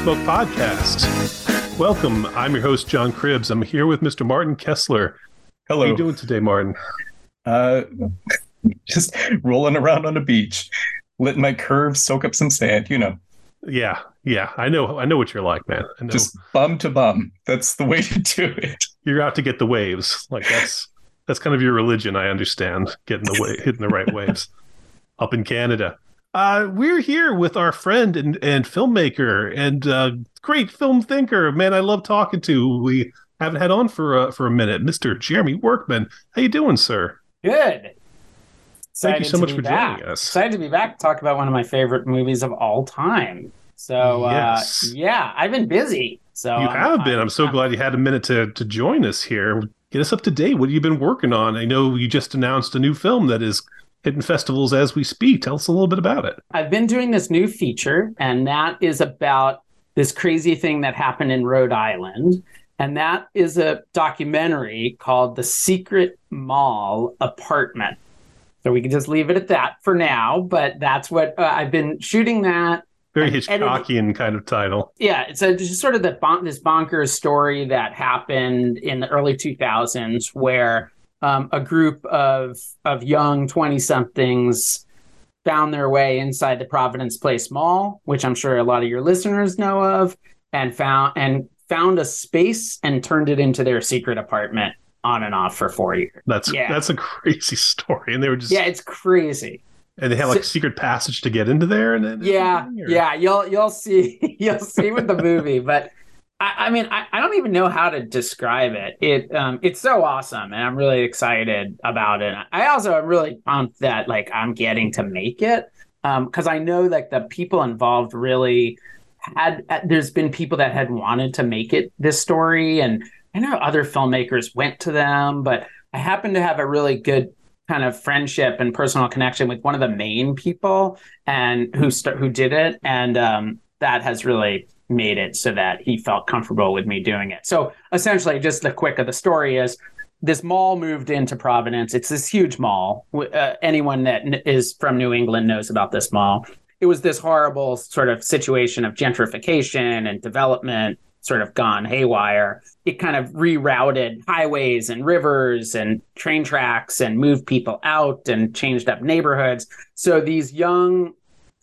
Smoke Podcast. Welcome. I'm your host, John Cribbs. I'm here with Mr. Martin Kessler. Hello. How you doing today, Martin? Uh, just rolling around on the beach, letting my curves soak up some sand. You know. Yeah, yeah. I know. I know what you're like, man. Just bum to bum. That's the way to do it. You're out to get the waves. Like that's that's kind of your religion. I understand. Getting the way, hitting the right waves. Up in Canada. Uh, we're here with our friend and, and filmmaker and uh, great film thinker. Man, I love talking to. We haven't had on for uh, for a minute, Mr. Jeremy Workman. How you doing, sir? Good. Thank you so much for back. joining us. Excited to be back to talk about one of my favorite movies of all time. So Yes. uh, yeah, I've been busy. So You I'm- have been. I'm so I'm- glad you had a minute to to join us here. Get us up to date. What have you been working on? I know you just announced a new film that is hitting festivals as we speak. Tell us a little bit about it. I've been doing this new feature, and that is about this crazy thing that happened in Rhode Island. And that is a documentary called The Secret Mall Apartment. So we can just leave it at that for now, but that's what uh, I've been shooting that. Very And edited- Hitchcockian kind of title. Yeah, it's a, just sort of the bon- this bonkers story that happened in the early 2000s where um, a group of of young 20 somethings found their way inside the Providence Place Mall, which I'm sure a lot of your listeners know of, and found and found a space and turned it into their secret apartment on and off for four years. That's Yeah. that's a crazy story. And they were just Yeah, it's crazy. and they had like So- a secret passage to get into there. And then Yeah, or- yeah, you'll you'll see you'll see with the movie, but I, I mean I, I don't even know how to describe it. It um it's so awesome, and I'm really excited about it. I also am really pumped that like I'm getting to make it um because I know like the people involved really had uh, there's been people that had wanted to make it this story, and I know other filmmakers went to them, but I happen to have a really good kind of friendship and personal connection with one of the main people and who st- who did it and um, that has really made it so that he felt comfortable with me doing it. So essentially just the quick of the story is this mall moved into providence. It's this huge mall. Uh, anyone that is from new england knows about this mall. It was this horrible sort of situation of gentrification and development sort of gone haywire. It kind of rerouted highways and rivers and train tracks and moved people out and changed up neighborhoods. So these young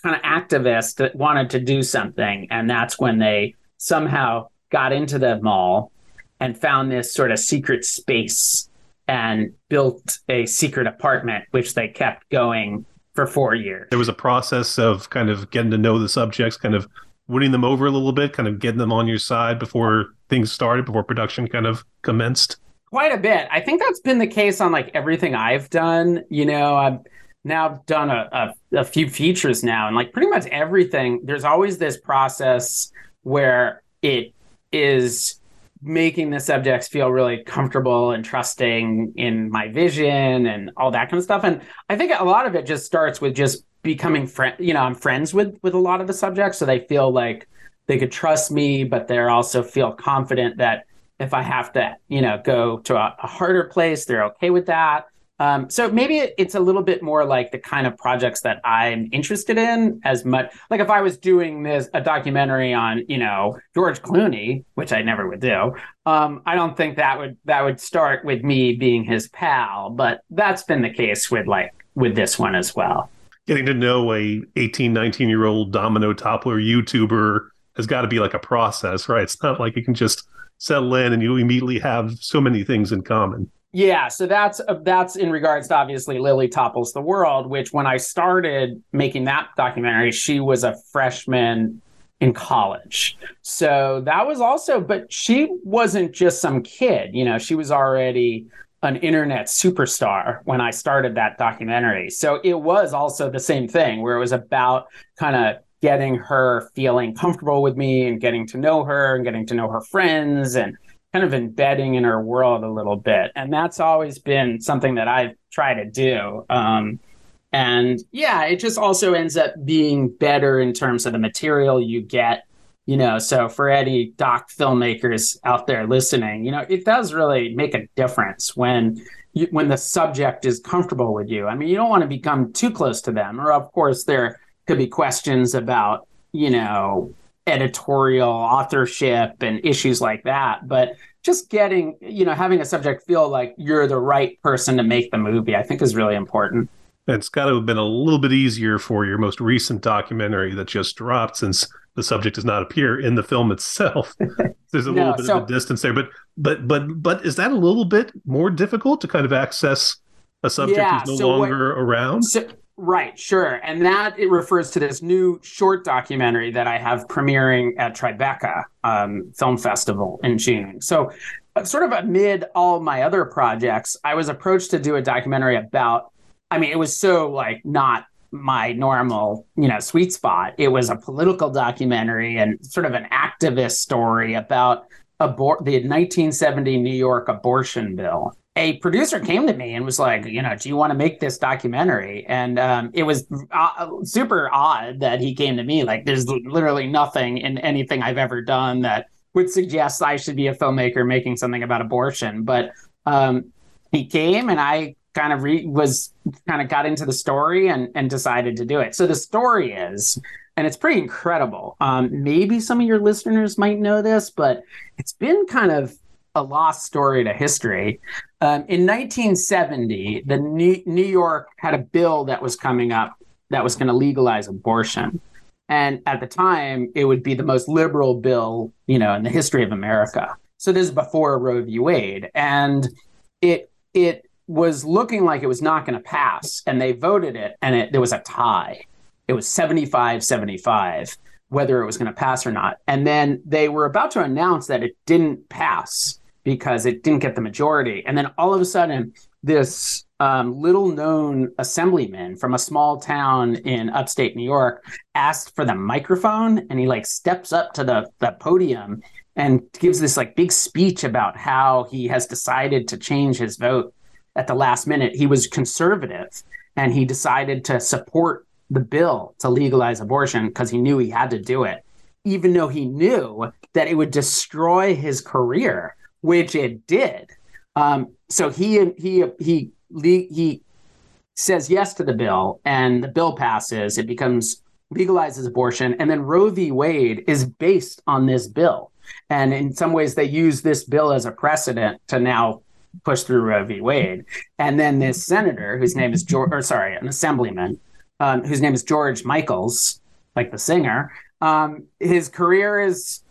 kind of activists that wanted to do something, and that's when they somehow got into the mall and found this sort of secret space and built a secret apartment, which they kept going for four years. There was a process of kind of getting to know the subjects, kind of winning them over a little bit, kind of getting them on your side before things started, before production kind of commenced. quite a bit. I think that's been the case on like everything I've done. You know, I've now done a, a, a few features now, and like pretty much everything, there's always this process where it is making the subjects feel really comfortable and trusting in my vision and all that kind of stuff. And I think a lot of it just starts with just becoming friend. You know, I'm friends with with a lot of the subjects, so they feel like they could trust me, but they're also feel confident that if I have to, you know, go to a, a harder place, they're okay with that. Um, so maybe it's a little bit more like the kind of projects that I'm interested in as much. Like if I was doing this a documentary on, you know, George Clooney, which I never would do, um, I don't think that would that would start with me being his pal. But that's been the case with like with this one as well. Getting to know a 18, 19 year old domino toppler YouTuber has got to be like a process, right? It's not like you can just settle in and you immediately have so many things in common. Yeah, so that's uh, that's in regards to obviously Lily topples the world, which when I started making that documentary, she was a freshman in college. So that was also, but she wasn't just some kid, you know, she was already an internet superstar when I started that documentary. So it was also the same thing where it was about kind of getting her feeling comfortable with me and getting to know her and getting to know her friends and kind of embedding in her world a little bit. And that's always been something that I've tried to do. Um, and yeah, it just also ends up being better in terms of the material you get. You know, so for any doc filmmakers out there listening, you know, it does really make a difference when you, when the subject is comfortable with you. I mean, you don't want to become too close to them, or of course there could be questions about, you know, editorial authorship and issues like that, but just getting, you know, having a subject feel like you're the right person to make the movie, I think is really important. It's got to have been a little bit easier for your most recent documentary that just dropped since the subject does not appear in the film itself. There's a no, little bit so, of a distance there, but but but but is that a little bit more difficult to kind of access a subject yeah, who's no so longer what, around? So, Right, sure. And that it refers to this new short documentary that I have premiering at Tribeca um, Film Festival in June. So, uh, sort of amid all my other projects, I was approached to do a documentary about, I mean, it was so like not my normal, you know, sweet spot. It was a political documentary and sort of an activist story about abort the 1970 New York abortion bill a producer came to me and was like, you know, do you want to make this documentary? And um, it was uh, super odd that he came to me. Like, there's literally nothing in anything I've ever done that would suggest I should be a filmmaker making something about abortion. But um, he came and I kind of re- was kind of got into the story and, and decided to do it. So the story is, and it's pretty incredible. Um, maybe some of your listeners might know this, but it's been kind of a lost story to history. Um, in 1970, the New, New York had a bill that was coming up that was going to legalize abortion. And at the time, it would be the most liberal bill, you know, in the history of America. So this is before Roe v. Wade, and it it was looking like it was not going to pass, and they voted it, and it, there was a tie. It was 75 75 whether it was going to pass or not. And then they were about to announce that it didn't pass because it didn't get the majority. And then all of a sudden, this um, little known assemblyman from a small town in upstate New York asked for the microphone and he like steps up to the, the podium and gives this like big speech about how he has decided to change his vote at the last minute. He was conservative and he decided to support the bill to legalize abortion because he knew he had to do it, even though he knew that it would destroy his career which it did. Um, so he he he he says yes to the bill, and the bill passes. It becomes legalizes abortion, and then Roe v. Wade is based on this bill. And in some ways, they use this bill as a precedent to now push through Roe v. Wade. And then this senator, whose name is George, or sorry, an assemblyman, um, whose name is George Michaels, like the singer, um, his career is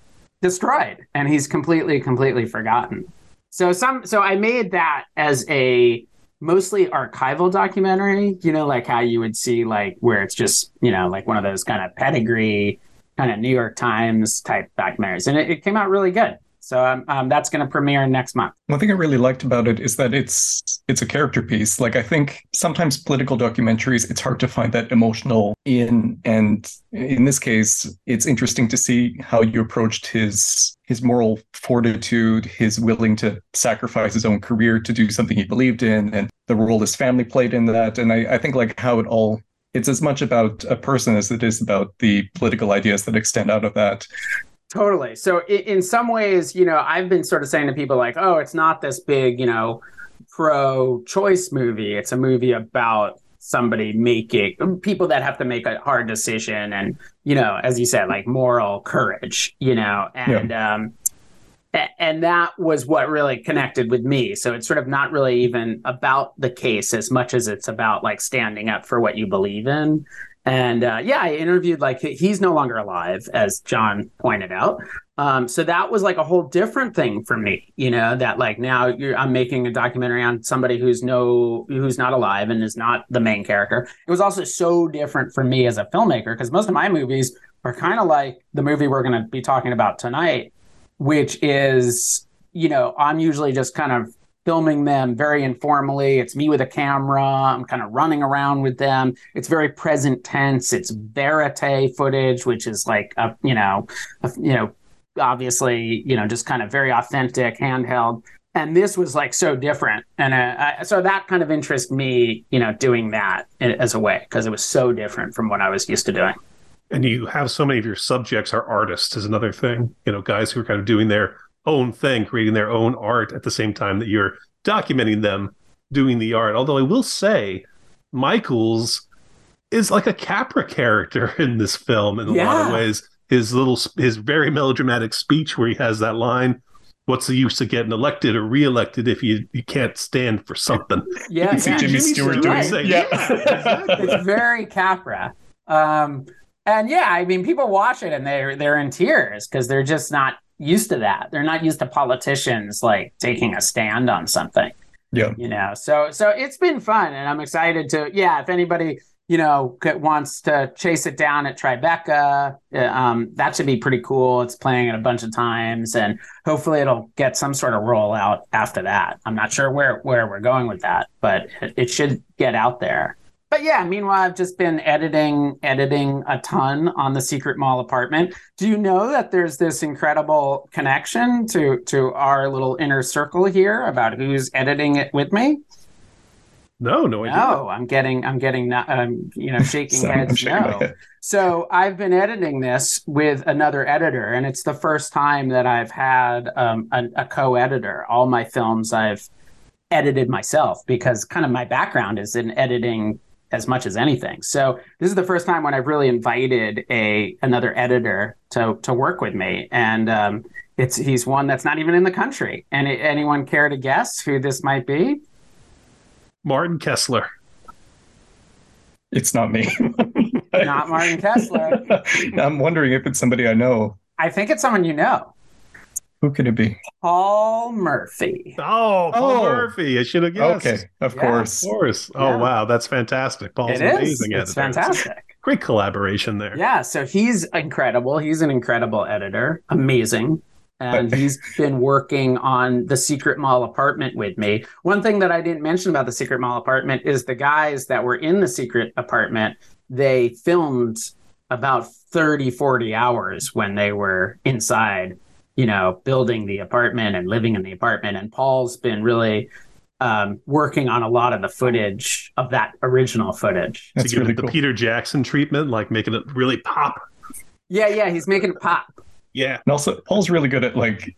destroyed and he's completely completely forgotten. So some so i made that as a mostly archival documentary you know like how you would see like where it's just you know like one of those kind of pedigree kind of new york times type documentaries. And it, it came out really good so um, um, that's going to premiere next month. One thing I really liked about it is that it's it's a character piece. Like I think sometimes political documentaries, it's hard to find that emotional in, and in this case, it's interesting to see how you approached his his moral fortitude, his willing to sacrifice his own career to do something he believed in, and the role his family played in that. And I, I think like how it all it's as much about a person as it is about the political ideas that extend out of that. Totally. So in some ways, you know, I've been sort of saying to people like, "Oh, it's not this big, you know, pro-choice movie. It's a movie about somebody making people that have to make a hard decision and, you know, as you said, like moral courage, you know, and yeah. um and that was what really connected with me. So it's sort of not really even about the case as much as it's about like standing up for what you believe in and uh, yeah, I interviewed like he's no longer alive, as John pointed out. Um, so that was like a whole different thing for me, you know, that like now I'm making a documentary on somebody who's no who's not alive and is not the main character. It was also so different for me as a filmmaker because most of my movies are kind of like the movie we're going to be talking about tonight, which is you know I'm usually just kind of filming them very informally. It's me with a camera. I'm kind of running around with them. It's very present tense. It's verite footage, which is like a you know, a, you know, obviously you know just kind of very authentic handheld. And this was like so different, and uh, I, so that kind of interests me, you know, doing that as a way because it was so different from what I was used to doing. And you have so many of your subjects are artists is another thing. You know, guys who are kind of doing their own thing, creating their own art at the same time that you're documenting them doing the art. Although I will say, Michaels is like a Capra character in this film in a yeah. lot of ways. his little his very melodramatic speech where he has that line what's the use of getting elected or reelected if you, you can't stand for something? Yeah, You see yeah. Jimmy Stewart doing Right. it. Yeah, Yeah. exactly. it's very Capra. Um, and yeah, I mean, people watch it and they're they're in tears because they're just not used to that. They're not used to politicians like taking a stand on something. Yeah. You know, so so it's been fun, and I'm excited to. Yeah, if anybody you know wants to chase it down at Tribeca, uh, um, that should be pretty cool. It's playing it a bunch of times, and hopefully it'll get some sort of rollout after that. I'm not sure where where we're going with that, but it, it should get out there. But yeah, meanwhile, I've just been editing, editing a ton on the Secret Mall apartment. Do you know that there's this incredible connection to to our little inner circle here about who's editing it with me? No, no idea. No, I'm getting, I'm getting, no- um, you know, shaking heads. no. head. So I've been editing this with another editor, and it's the first time that I've had um, a, a co-editor. All my films I've edited myself because kind of my background is in editing as much as anything. So this is the first time when I've really invited a another editor to to work with me, and um, it's he's one that's not even in the country. And anyone care to guess who this might be? Martin Kessler. It's not me. Not Martin Kessler. I'm wondering if it's somebody I know. I think it's someone you know, Who could it be? Paul Murphy. Oh, Paul Oh. Murphy. I should have guessed. Okay, of Yeah. course. Of course. Oh, Yeah. wow. That's fantastic. Paul's It an is. amazing It's fantastic. Great collaboration there. Yeah, so he's incredible. He's an incredible editor, amazing. And he's been working on the Secret Mall apartment with me. One thing that I didn't mention about the Secret Mall apartment is the guys that were in the secret apartment, they filmed about 30, 40 hours when they were inside, you know, building the apartment and living in the apartment. And Paul's been really um, working on a lot of the footage of that original footage. To That's give really it the cool. Peter Jackson treatment, like making it really pop. Yeah, yeah, he's making it pop. Yeah. And also, Paul's really good at like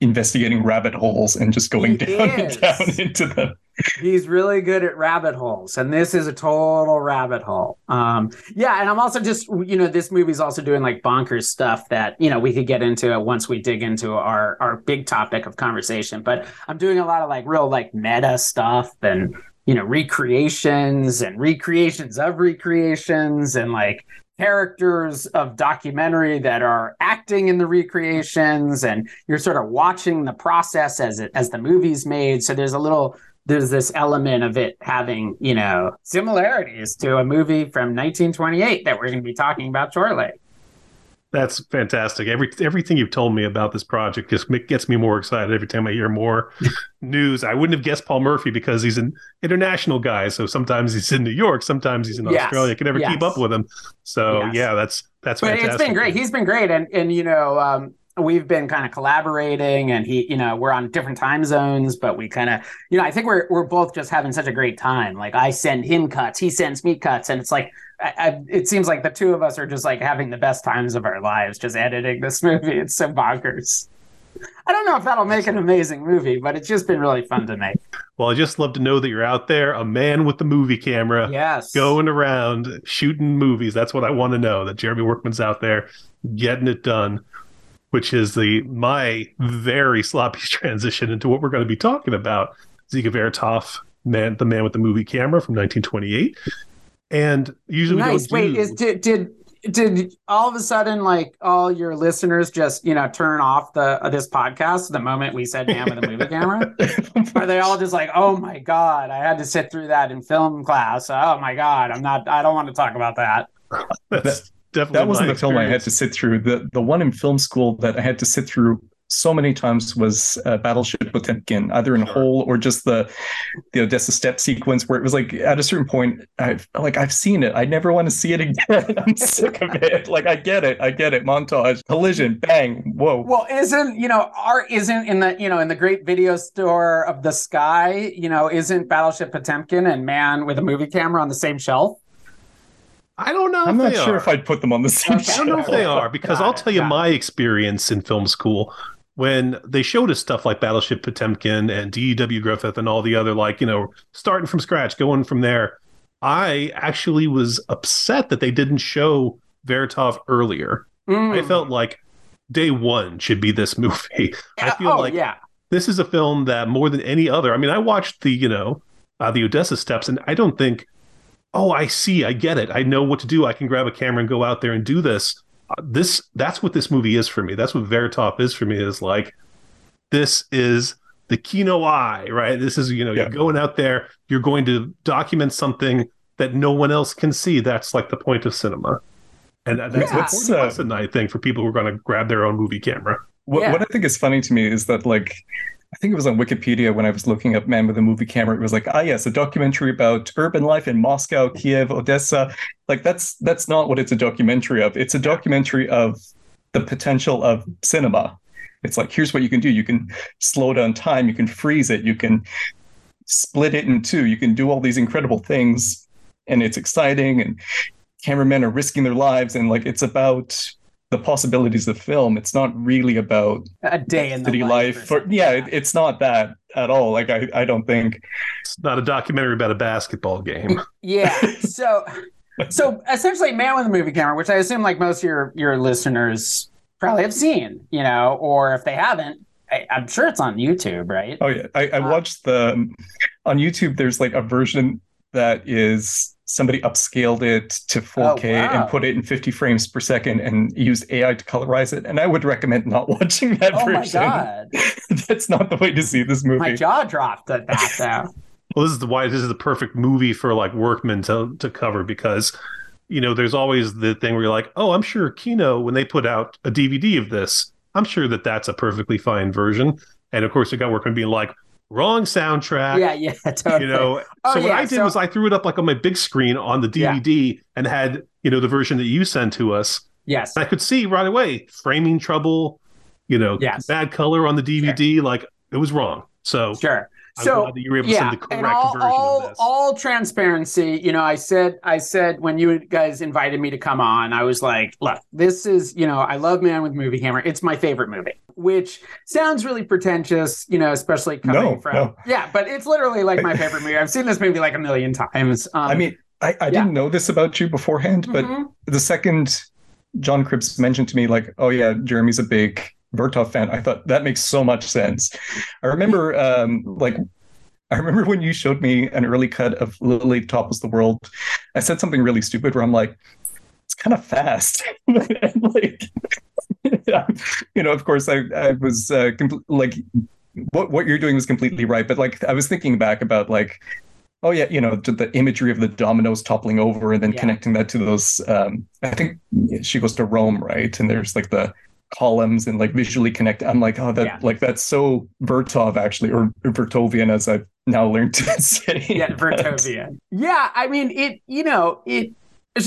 investigating rabbit holes and just going He down and down into them. He's really good at rabbit holes, and this is a total rabbit hole. Um, yeah, and I'm also just, you know, this movie's also doing like bonkers stuff that you know we could get into once we dig into our our big topic of conversation. But I'm doing a lot of like real like meta stuff and you know recreations and recreations of recreations and like characters of documentary that are acting in the recreations and you're sort of watching the process as it as the movie's made. So there's a little there's this element of it having you know similarities to a movie from 1928 that we're going to be talking about shortly That's fantastic. Every everything you've told me about this project just gets me more excited every time I hear more news. I wouldn't have guessed Paul Murphy because he's an international guy. So sometimes he's in New York, sometimes he's in Yes. Australia. I can never keep up with him. So Yes. yeah, that's that's but fantastic. it's been great he's been great and and you know um we've been kind of collaborating and he you know we're on different time zones but we kind of you know i think we're we're both just having such a great time like i send him cuts he sends me cuts and it's like I, I, it seems like the two of us are just like having the best times of our lives just editing this movie it's so bonkers i don't know if that'll make an amazing movie but it's just been really fun to make Well, I just love to know that you're out there, a man with the movie camera, yes going around shooting movies. That's what I want to know. That Jeremy Workman's out there getting it done, which is the my very sloppy transition into what we're going to be talking about. Dziga Vertov, man, the man with the movie camera from 1928, and usually we nice. Don't wait do- is did did did all of a sudden like all your listeners just you know turn off the uh, this podcast the moment we said man with a movie camera? Are they all just like oh my god i had to sit through that in film class. Oh my god i'm not i don't want to talk about that. That's definitely that wasn't my the film I had to sit through. The the one in film school that I had to sit through so many times was uh, Battleship Potemkin, either in whole or just the the Odessa step sequence where it was like at a certain point, I've like I've seen it. I never want to see it again. I'm sick of it. Like I get it, I get it. Montage, collision, bang, whoa. well isn't you know art isn't in the you know in the great video store of the sky you know isn't battleship potemkin and man with a movie camera on the same shelf I don't know. I'm if not they sure are. if I'd put them on the same Okay. I don't know if shelf. they are because Got I'll it, tell you got my experience in film school when they showed us stuff like Battleship Potemkin and D.W. Griffith and all the other like you know starting from scratch, going from there. I actually was upset that they didn't show Vertov earlier Mm. I felt like day one should be this movie. I feel oh, like yeah. this is a film that more than any other. I mean, I watched the you know uh, the Odessa Steps, and I don't think, oh, I see, I get it, I know what to do. I can grab a camera and go out there and do this. Uh, this that's what this movie is for me. That's what Vertov is for me. Is like this is the Kino eye, right? This is you know Yeah. you're going out there, you're going to document something that no one else can see. That's like the point of cinema. And that's Yeah. an What's, uh, lesson, I think, for people who are going to grab their own movie camera. What, Yeah. what I think is funny to me is that like I think it was on Wikipedia when I was looking up Man with a Movie Camera. It was like, ah, yes, a documentary about urban life in Moscow, Kiev, Odessa. Like that's that's not what it's a documentary of. It's a documentary of the potential of cinema. It's like here's what you can do. You can slow down time. You can freeze it. You can split it in two. You can do all these incredible things, and it's exciting. And cameramen are risking their lives, and like it's about the possibilities of film. It's not really about A day in the city life. life. or For, yeah, it, it's not that at all. Like I, I don't think. It's not a documentary about a basketball game. Yeah. So, so essentially, Man with a Movie Camera, which I assume like most of your your listeners probably have seen, you know, or if they haven't, I, I'm sure it's on YouTube, right? Oh yeah, I, I Uh, watched the on YouTube. There's like a version that is somebody upscaled it to 4K Oh, wow. and put it in 50 frames per second and used AI to colorize it. And I would recommend not watching that version. Oh my god, That's not the way to see this movie. my jaw dropped at that. Though. Well, this is the why this is the perfect movie for like Workman to to cover because you know there's always the thing where you're like, oh, I'm sure Kino when they put out a DVD of this, I'm sure that that's a perfectly fine version. And of course, you got Workman being like, wrong soundtrack. yeah, yeah, totally. You know, Oh, so what yeah, I did so- was I threw it up like on my big screen on the Yeah. DVD and had you know the version that you sent to us. yes, I could see right away framing trouble, you know, Yes. bad color on the DVD. Like it was wrong. So sure. I'm So glad that you were able to send the correct all, version all, of this. all transparency. You know, I said, I said when you guys invited me to come on, I was like, look, this is, you know, I love Man with Movie Camera. It's my favorite movie, which sounds really pretentious, you know, especially coming No, from, no. yeah, but it's literally like my favorite movie. I've seen this movie like a million times. Um, I mean, I, I yeah. didn't know this about you beforehand, but mhm. the second John Cribbs mentioned to me, like, oh yeah, Jeremy's a big Vertov fan, I thought that makes so much sense. I remember, um, like, I remember when you showed me an early cut of Lily Topples the World. I said something really stupid where I'm like, it's kind of fast, like, you know, of course, I I was uh, compl- like, what what you're doing was completely right, but like, I was thinking back about like. Oh yeah, you know the imagery of the dominoes toppling over and then Yeah. connecting that to those. Um, I think she goes to Rome, right? And there's like the columns and like visually connect. I'm like, oh, that Yeah. like that's so Vertov actually, or Vertovian as I've now learned to say. yeah, Vertovian. Yeah, I mean it. You know it.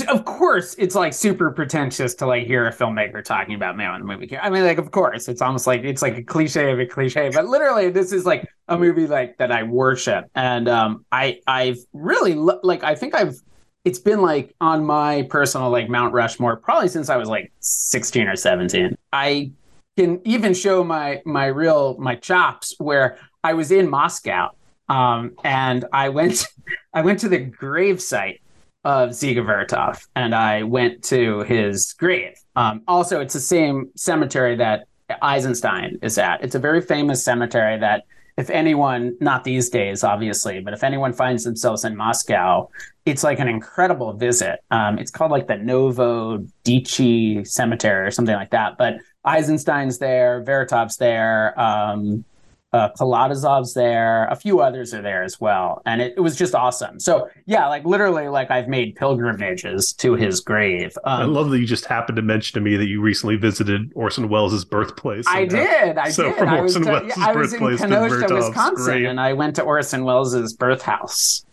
Of course, it's like super pretentious to like hear a filmmaker talking about man with a movie. I mean, like, of course, it's almost like it's like a cliche of a cliche, but literally, this is like a movie like that I worship, and um, I I've really lo- like I think I've it's been like on my personal like Mount Rushmore probably since I was like sixteen or seventeen. I can even show my my real my chops where I was in Moscow um, and I went I went to the grave site of Dziga Vertov and I went to his grave. Um, also, it's the same cemetery that Eisenstein is at. It's a very famous cemetery that if anyone, not these days, obviously, but if anyone finds themselves in Moscow, it's like an incredible visit. Um, it's called like the Novo Dichi Cemetery or something like that. But Eisenstein's there, Vertov's there, um, uh, Kalatozov's there, a few others are there as well, and it, it was just awesome. So yeah, like literally, like I've made pilgrimages to his grave. I Um, love that you just happened to mention to me that you recently visited Orson Welles' birthplace. I uh, did. I So did. from I was, Orson Welles' yeah, I was in Kenosha, Wisconsin, grave. and I went to Orson Welles' birth house.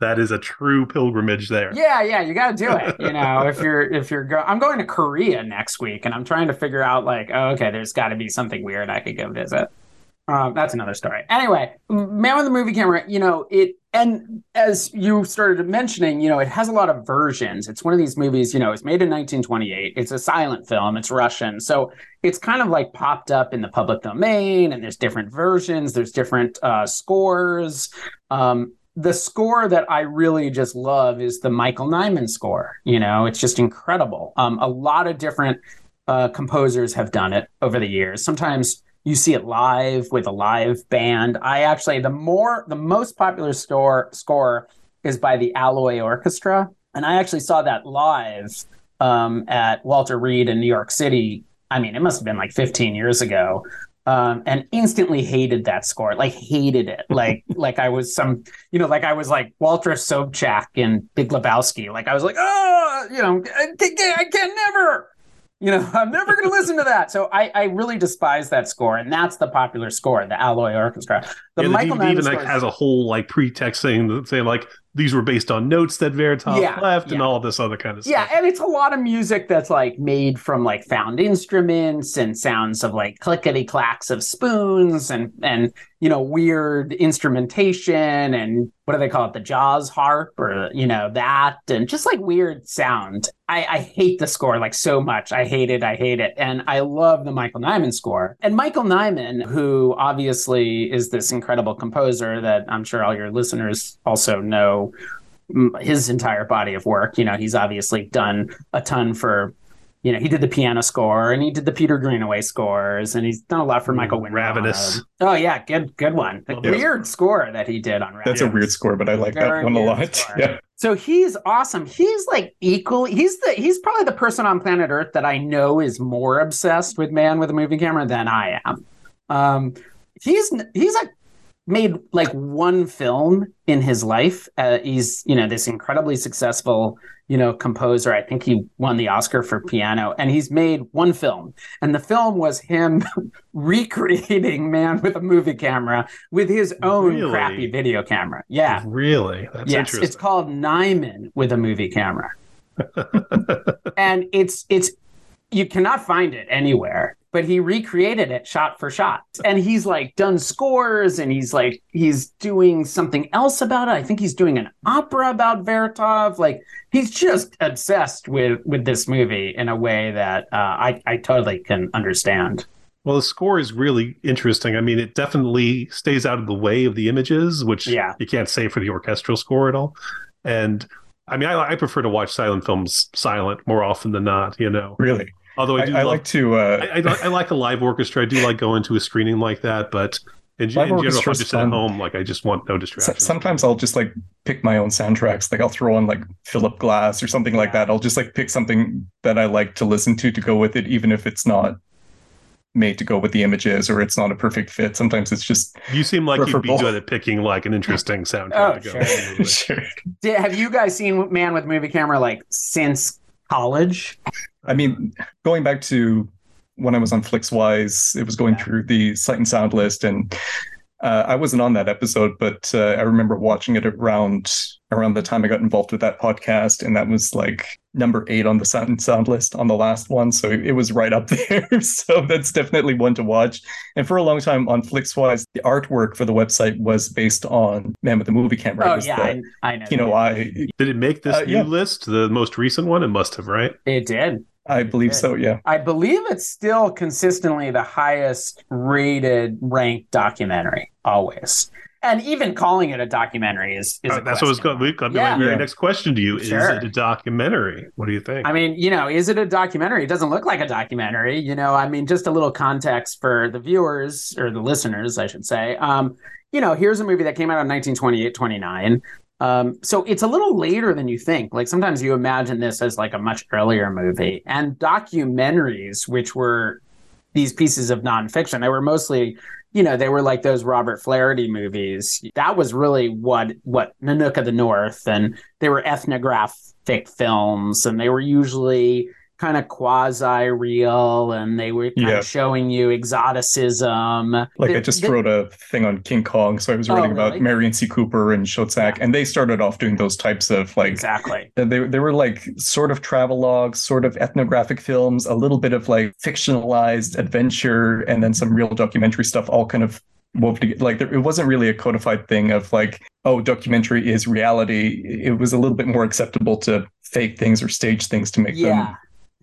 That is a true pilgrimage there. Yeah, yeah, you got to do it. You know, if you're if you're go, I'm going to Korea next week, and I'm trying to figure out like, oh, okay, there's got to be something weird I could go visit. Um, that's another story. Anyway, Man with the Movie Camera, you know, it and as you started mentioning, you know, it has a lot of versions. It's one of these movies, you know, it's made in 1928. It's a silent film. It's Russian, so it's kind of like popped up in the public domain, and there's different versions. There's different uh, scores. Um, the score that I really just love is the Michael Nyman score. You know, it's just incredible. Um, a lot of different uh, composers have done it over the years. Sometimes you see it live with a live band. I actually the more the most popular score score is by the Alloy Orchestra, and I actually saw that live um, at Walter Reade in New York City. I mean, it must have been like 15 years ago. Um, and instantly hated that score, like hated it, like like I was some, you know, like I was like Walter Sobchak in Big Lebowski, like I was like, oh, you know, I, I can never, you know, I'm never going to listen to that. So I, I really despise that score, and that's the popular score, the Alloy Orchestra. The yeah, Michael DVD even like has a whole like pretext saying saying like these were based on notes that Vertov yeah, left yeah. and all this other kind of stuff. Yeah, and it's a lot of music that's like made from like found instruments and sounds of like clickety clacks of spoons and and you know weird instrumentation and what do they call it the jaws harp or you know that and just like weird sound. I, I hate the score like so much. I hate it. I hate it. And I love the Michael Nyman score. And Michael Nyman, who obviously is this incredible composer that I'm sure all your listeners also know mm, his entire body of work. You know, he's obviously done a ton for, you know, he did the piano score and he did the Peter Greenaway scores and he's done a lot for Michael Winter. Ravenous. Oh yeah, good good one. The yeah. weird score that he did on Ravenous. That's a weird score, but I like Very that one a lot. Score. Yeah. So he's awesome. He's like equally he's the he's probably the person on planet Earth that I know is more obsessed with man with a moving camera than I am. Um he's he's a made like one film in his life. Uh, he's you know this incredibly successful you know composer. I think he won the Oscar for piano, and he's made one film, and the film was him recreating Man with a movie camera with his own really? crappy video camera. Yeah, really. That's yes, it's called Nyman with a movie camera, and it's it's you cannot find it anywhere but he recreated it shot for shot. And he's like done scores and he's like he's doing something else about it. I think he's doing an opera about Vertov. Like he's just obsessed with with this movie in a way that uh, I I totally can understand. Well, the score is really interesting. I mean, it definitely stays out of the way of the images, which yeah. you can't say for the orchestral score at all. And I mean, I, I prefer to watch silent films silent more often than not. You know, really. Although I do, I, I love, like to. Uh... I, I, I, like a live orchestra. I do like going to a screening like that, but in, in general, if I'm just fun. at home, like I just want no distractions. Sometimes I'll just like pick my own soundtracks. Like I'll throw on like Philip Glass or something like that. I'll just like pick something that I like to listen to to go with it, even if it's not made to go with the images or it's not a perfect fit. Sometimes it's just you seem like preferable. you'd be good at picking like an interesting soundtrack. oh, sure. sure. Did, have you guys seen Man with Movie Camera like since college? I mean, going back to when I was on Flixwise, it was going through the sight and sound list, and uh, I wasn't on that episode, but uh, I remember watching it around around the time I got involved with that podcast, and that was like number eight on the sound and sound list on the last one, so it was right up there. so that's definitely one to watch. And for a long time on Flixwise, the artwork for the website was based on Man with the Movie Camera. Oh yeah, the, I, I, know. You know, I did it make this uh, new yeah. list, the most recent one? It must have, right? It did. I believe so, yeah. I believe it's still consistently the highest rated ranked documentary, always. And even calling it a documentary is, is uh, that's what was going to be my very yeah. next question to you. Sure. Is it a documentary? What do you think? I mean, you know, is it a documentary? It doesn't look like a documentary. You know, I mean, just a little context for the viewers or the listeners, I should say. Um, you know, here's a movie that came out in 1928, 29. Um, so it's a little later than you think. Like sometimes you imagine this as like a much earlier movie. And documentaries, which were these pieces of nonfiction, they were mostly, you know, they were like those Robert Flaherty movies. That was really what what Nanook of the North, and they were ethnographic films, and they were usually kind of quasi real and they were kind yeah. of showing you exoticism. Like the, I just the, wrote a thing on King Kong. So I was writing oh, really? about Merian C. Cooper and Schoedsack, yeah. and they started off doing those types of like exactly. Uh, they, they were like sort of travel logs, sort of ethnographic films, a little bit of like fictionalized adventure, and then some real documentary stuff all kind of wove together. Like there, it wasn't really a codified thing of like, oh, documentary is reality. It was a little bit more acceptable to fake things or stage things to make yeah. them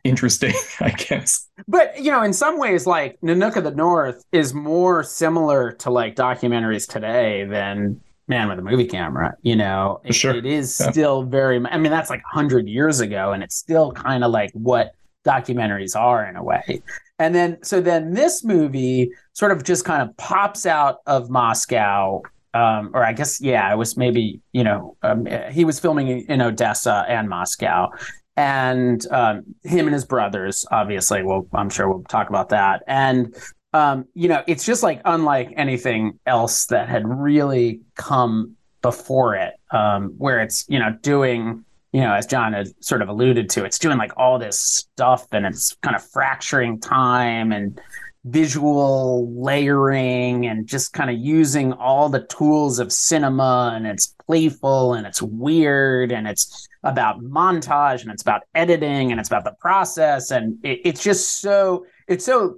interesting, I guess. But you know, in some ways, like Nanook of the North is more similar to like documentaries today than Man with a Movie Camera. You know, it, sure. it is yeah. still very. I mean, that's like hundred years ago, and it's still kind of like what documentaries are in a way. And then, so then this movie sort of just kind of pops out of Moscow. Um, or I guess, yeah, it was maybe, you know, um, he was filming in Odessa and Moscow. And um, him and his brothers, obviously, well, I'm sure we'll talk about that. And, um, you know, it's just like unlike anything else that had really come before it, um, where it's, you know, doing you know, as John had sort of alluded to, it's doing like all this stuff and it's kind of fracturing time and visual layering and just kind of using all the tools of cinema and it's playful and it's weird and it's about montage and it's about editing and it's about the process and it, it's just so it's so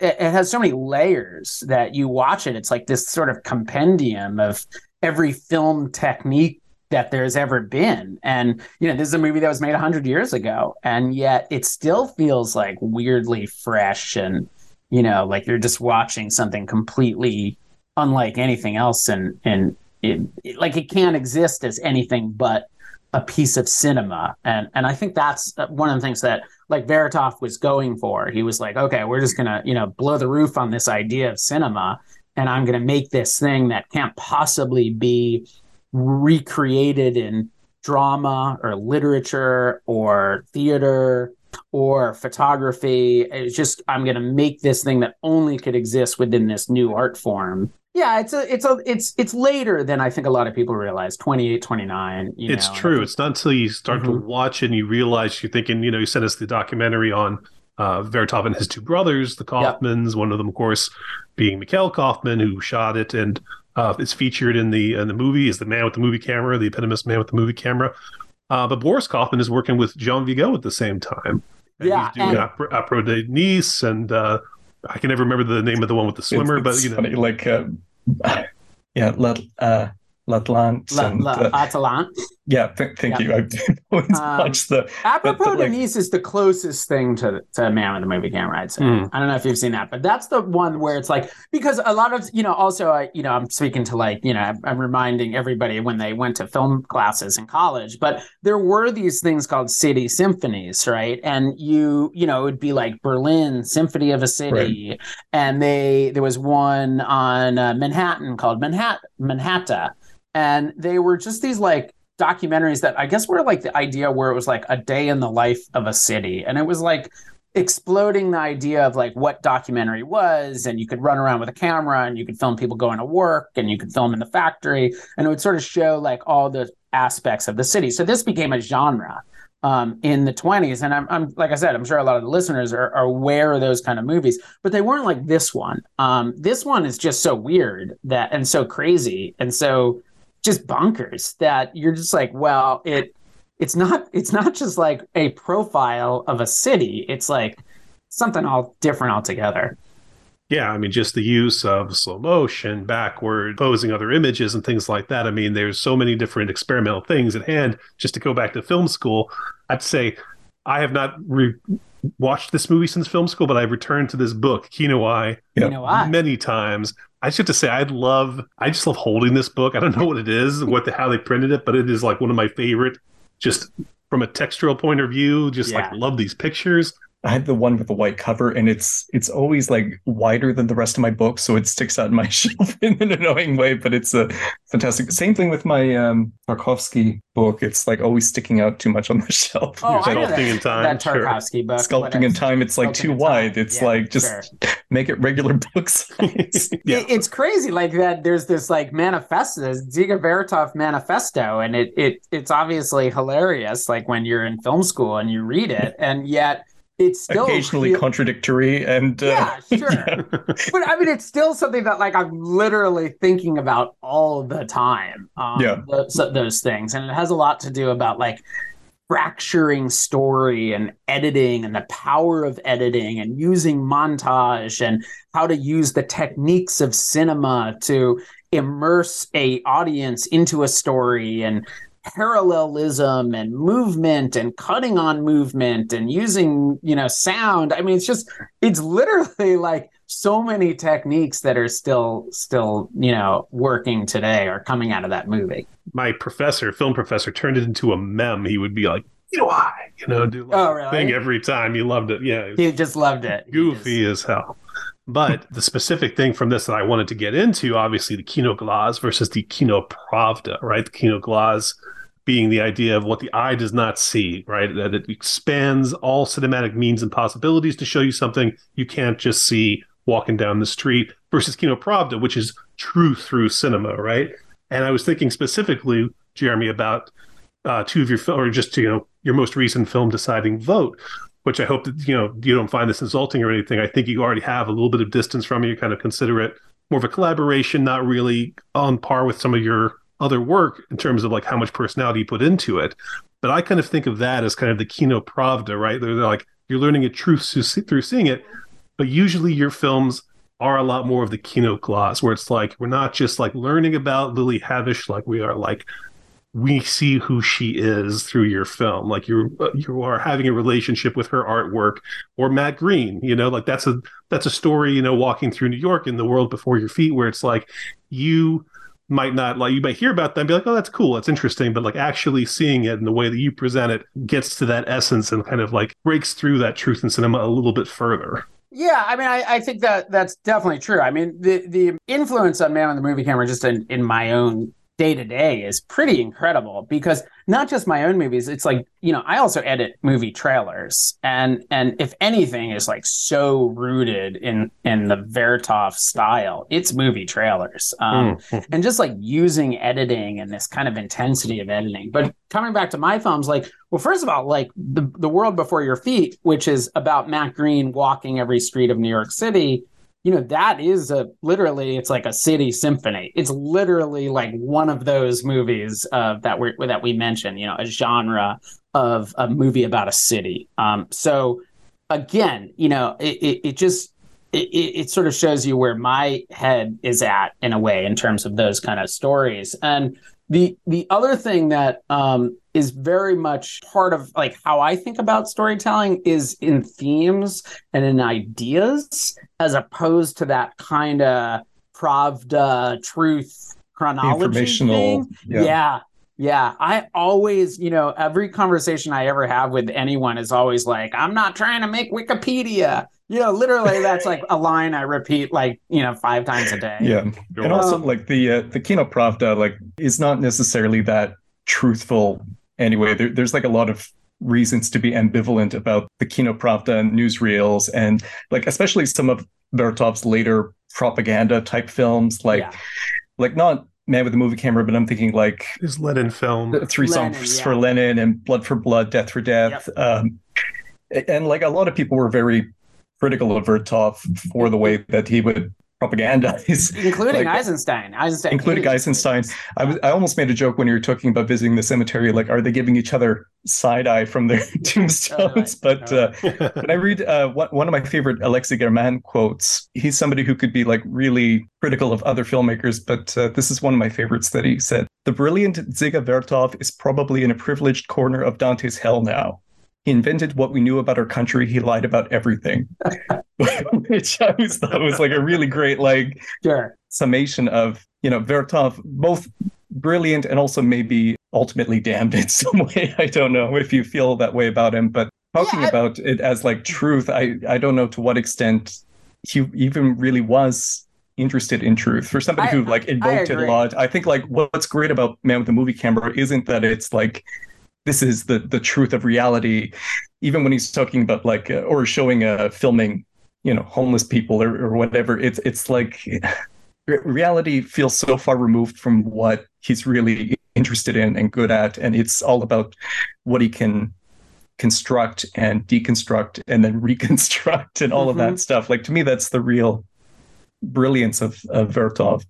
it, it has so many layers that you watch it it's like this sort of compendium of every film technique that there's ever been. And, you know, this is a movie that was made 100 years ago, and yet it still feels like weirdly fresh and, you know, like you're just watching something completely unlike anything else. And, and it, it, like it can't exist as anything but a piece of cinema. And, and I think that's uh, one of the things that like Vertov was going for. He was like, okay, we're just to, you know, blow the roof on this idea of cinema. And I'm to make this thing that can't possibly be recreated in drama or literature or theater or photography. It's just I'm to make this thing that only could exist within this new art form. Yeah, it's a it's a it's it's later than I think a lot of people realize. 28, 29. it's know. true. It's not until you start Mhm. to watch and you realize you're thinking, you know, you sent us the documentary on uh, Vertov and his two brothers, the Kaufmans. One of them, of course, being Mikhail Kaufman, who shot it and uh, is featured in the in the movie. Is the man with the movie camera, the eponymous man with the movie camera. Uh, but Boris Kaufman is working with Jean Vigo at the same time. And Yeah, he's doing and- Opera, Opera de Nice, and uh, I can never remember the name of the one with the swimmer, It's- but you know, funny, like uh, yeah, Lat uh, Latlant La, and La, uh, Atalant. yeah, th- thank Yeah. you. I always Um, watch the Apropos but, like- Denise is the closest thing to to Man with the Movie Camera, I'd say. Hmm. I don't know if you've seen that, but that's the one where it's like because a lot of you know also I you know I'm speaking to like you know I'm, I'm reminding everybody when they went to film classes in college, but there were these things called city symphonies, right? And you you know it would be like Berlin Symphony of a City, and they there was one on uh, Manhattan called Manhattan Manhattan, and they were just these like documentaries that I guess were like the idea where it was like a day in the life of a city. And it was like exploding the idea of like what documentary was. And you could run around with a camera and you could film people going to work and you could film in the factory. And it would sort of show like all the aspects of the city. So this became a genre. Um, in the 20s, and I'm, I'm like I said, I'm sure a lot of the listeners are, are aware of those kind of movies, but they weren't like this one. Um, this one is just so weird that and so crazy and so just bonkers that you're just like, well, it it's not it's not just like a profile of a city. It's like something all different altogether. Yeah, I mean, just the use of slow motion, backward, posing other images, and things like that. I mean, there's so many different experimental things at hand. Just to go back to film school, I'd say I have not re- watched this movie since film school, but I've returned to this book, Kino Eye, Yeah. You know what? many times. I just have to say, I love, I just love holding this book. I don't know what it is, what the, how they printed it, but it is like one of my favorite, just from a textural point of view. Just like love these pictures. I have the one with the white cover, and it's it's always like wider than the rest of my book, so it sticks out in my shelf in an annoying way. But it's a fantastic. Same thing with my um, Tarkovsky book. It's like always sticking out too much on the shelf. Oh, I know Sculpting that, in time, that sure. Tarkovsky book. Sculpting in time, it's like Sculpting too wide. It's Yeah, like just sure. make it regular books. Yeah. It- it's crazy like that there's this like manifesto this Dziga Vertov manifesto and it, it it's obviously hilarious like when you're in film school and you read it and yet it's still Occasionally feel- contradictory and uh, yeah sure yeah. but I mean, it's still something that like I'm literally thinking about all the time. Um, Yeah. those, those things, and it has a lot to do about like fracturing story and editing and the power of editing and using montage and how to use the techniques of cinema to immerse a audience into a story and parallelism and movement and cutting on movement and using you know sound i mean it's just it's literally like so many techniques that are still still you know working today are coming out of that movie my professor, film professor, turned it into a mem. He would be like you know why, you know, do like Oh, really? thing every time. You loved it. Yeah. He just loved it. He goofy as hell. But the specific thing from this that I wanted to get into, obviously, the Kino Glaz versus the Kino Pravda, right? The Kino Glaz being the idea of what the eye does not see, right? That it expands all cinematic means and possibilities to show you something you can't just see walking down the street, versus Kino Pravda, which is truth through cinema, right? And I was thinking specifically, Jeremy, about uh, two of your film, or just you know your most recent film, Deciding Vote, which I hope that you know you don't find this insulting or anything. I think you already have a little bit of distance from it. You kind of consider it more of a collaboration, not really on par with some of your other work in terms of like how much personality you put into it. But I kind of think of that as kind of the Kino Pravda, right? They're, they're like you're learning a truth through, seeing it, but usually your films are a lot more of the Kino Glaz, where it's like we're not just like learning about Lily Hevesh, like we are like we see who she is through your film like you you are having a relationship with her artwork or Matt Green you know like that's a that's a story you know walking through New York in the world before your feet where it's like you might not like you might hear about them be like oh that's cool. That's interesting. But like actually seeing it and the way that you present it gets to that essence and kind of like breaks through that truth in cinema a little bit further. Yeah, I mean, I, I think that that's definitely true. I mean, the the influence on Man on the Movie Camera just in, in my own day to day is pretty incredible because not just my own movies, it's like, you know, I also edit movie trailers. And and if anything is like so rooted in in the Vertov style, it's movie trailers. Um Mm. and just like using editing and this kind of intensity of editing. But coming back to my films, like, well, first of all, like the the world before your feet, which is about Matt Green walking every street of New York City. You know that is a literally it's like a city symphony. It's literally like one of those movies uh, that we that we mentioned. You know, a genre of a movie about a city. Um, so again, you know, it, it, it just it, it, sort of shows you where my head is at in a way in terms of those kind of stories. And the the other thing that um, is very much part of like how I think about storytelling is in themes and in ideas, as opposed to that kind of pravda truth chronology Informational. thing. Yeah. yeah. Yeah, I always, you know, every conversation I ever have with anyone is always like, I'm not trying to make Wikipedia. You know, literally, that's like a line I repeat like, you know, five times a day. Yeah. And also Um, like the uh, the Kino Pravda like is not necessarily that truthful anyway. There, there's like a lot of reasons to be ambivalent about the Kino Pravda and newsreels and like especially some of Vertov's later propaganda type films like Yeah. like not Man with the Movie Camera, but I'm thinking like is Lenin film Three Lenin, Songs yeah. for Lenin and Blood for Blood, Death for Death. Um, and like a lot of people were very critical of Vertov for the way that he would propagandize including Like- Eisenstein. Eisenstein, including Eisenstein. I was I almost made a joke when you were talking about visiting the cemetery. Like, are they giving each other side eye from their tombstones? But uh, when I read uh, one, one of my favorite Alexei German quotes, he's somebody who could be like really critical of other filmmakers, but uh, this is one of my favorites that he said: "The brilliant Dziga Vertov is probably in a privileged corner of Dante's hell now." He invented what we knew about our country. He lied about everything, which I always thought was like a really great, like Sure. summation of you know Vertov both brilliant and also maybe ultimately damned in some way. I don't know if you feel that way about him, but talking Yeah, I- about it as like truth, I I don't know to what extent he even really was interested in truth for somebody I- who like invoked it a lot. I think like what's great about Man with the Movie Camera isn't that it's like this is the the truth of reality. Even when he's talking about like uh, or showing uh filming you know homeless people or, or whatever it's it's like reality feels so far removed from what he's really interested in and good at. And it's all about what he can construct and deconstruct and then reconstruct and all of that stuff. Like to me that's the real brilliance of, of vertov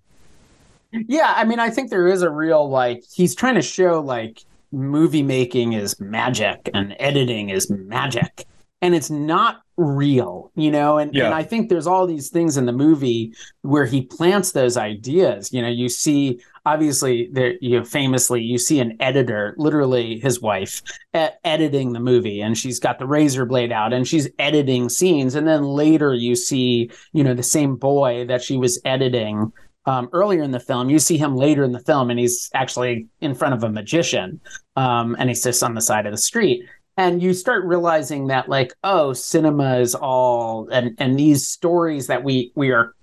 Yeah, I mean, I think there is a real like he's trying to show like movie making is magic and editing is magic, and it's not real, you know. And Yeah. and I think there's all these things in the movie where he plants those ideas. You know, you see obviously there you know famously you see an editor, literally his wife, e- editing the movie, and she's got the razor blade out and she's editing scenes, and then later you see you know the same boy that she was editing um, earlier in the film. You see him later in the film, and he's actually in front of a magician, um, and he sits on the side of the street. And you start realizing that, like, oh, cinema is all, and and these stories that we we are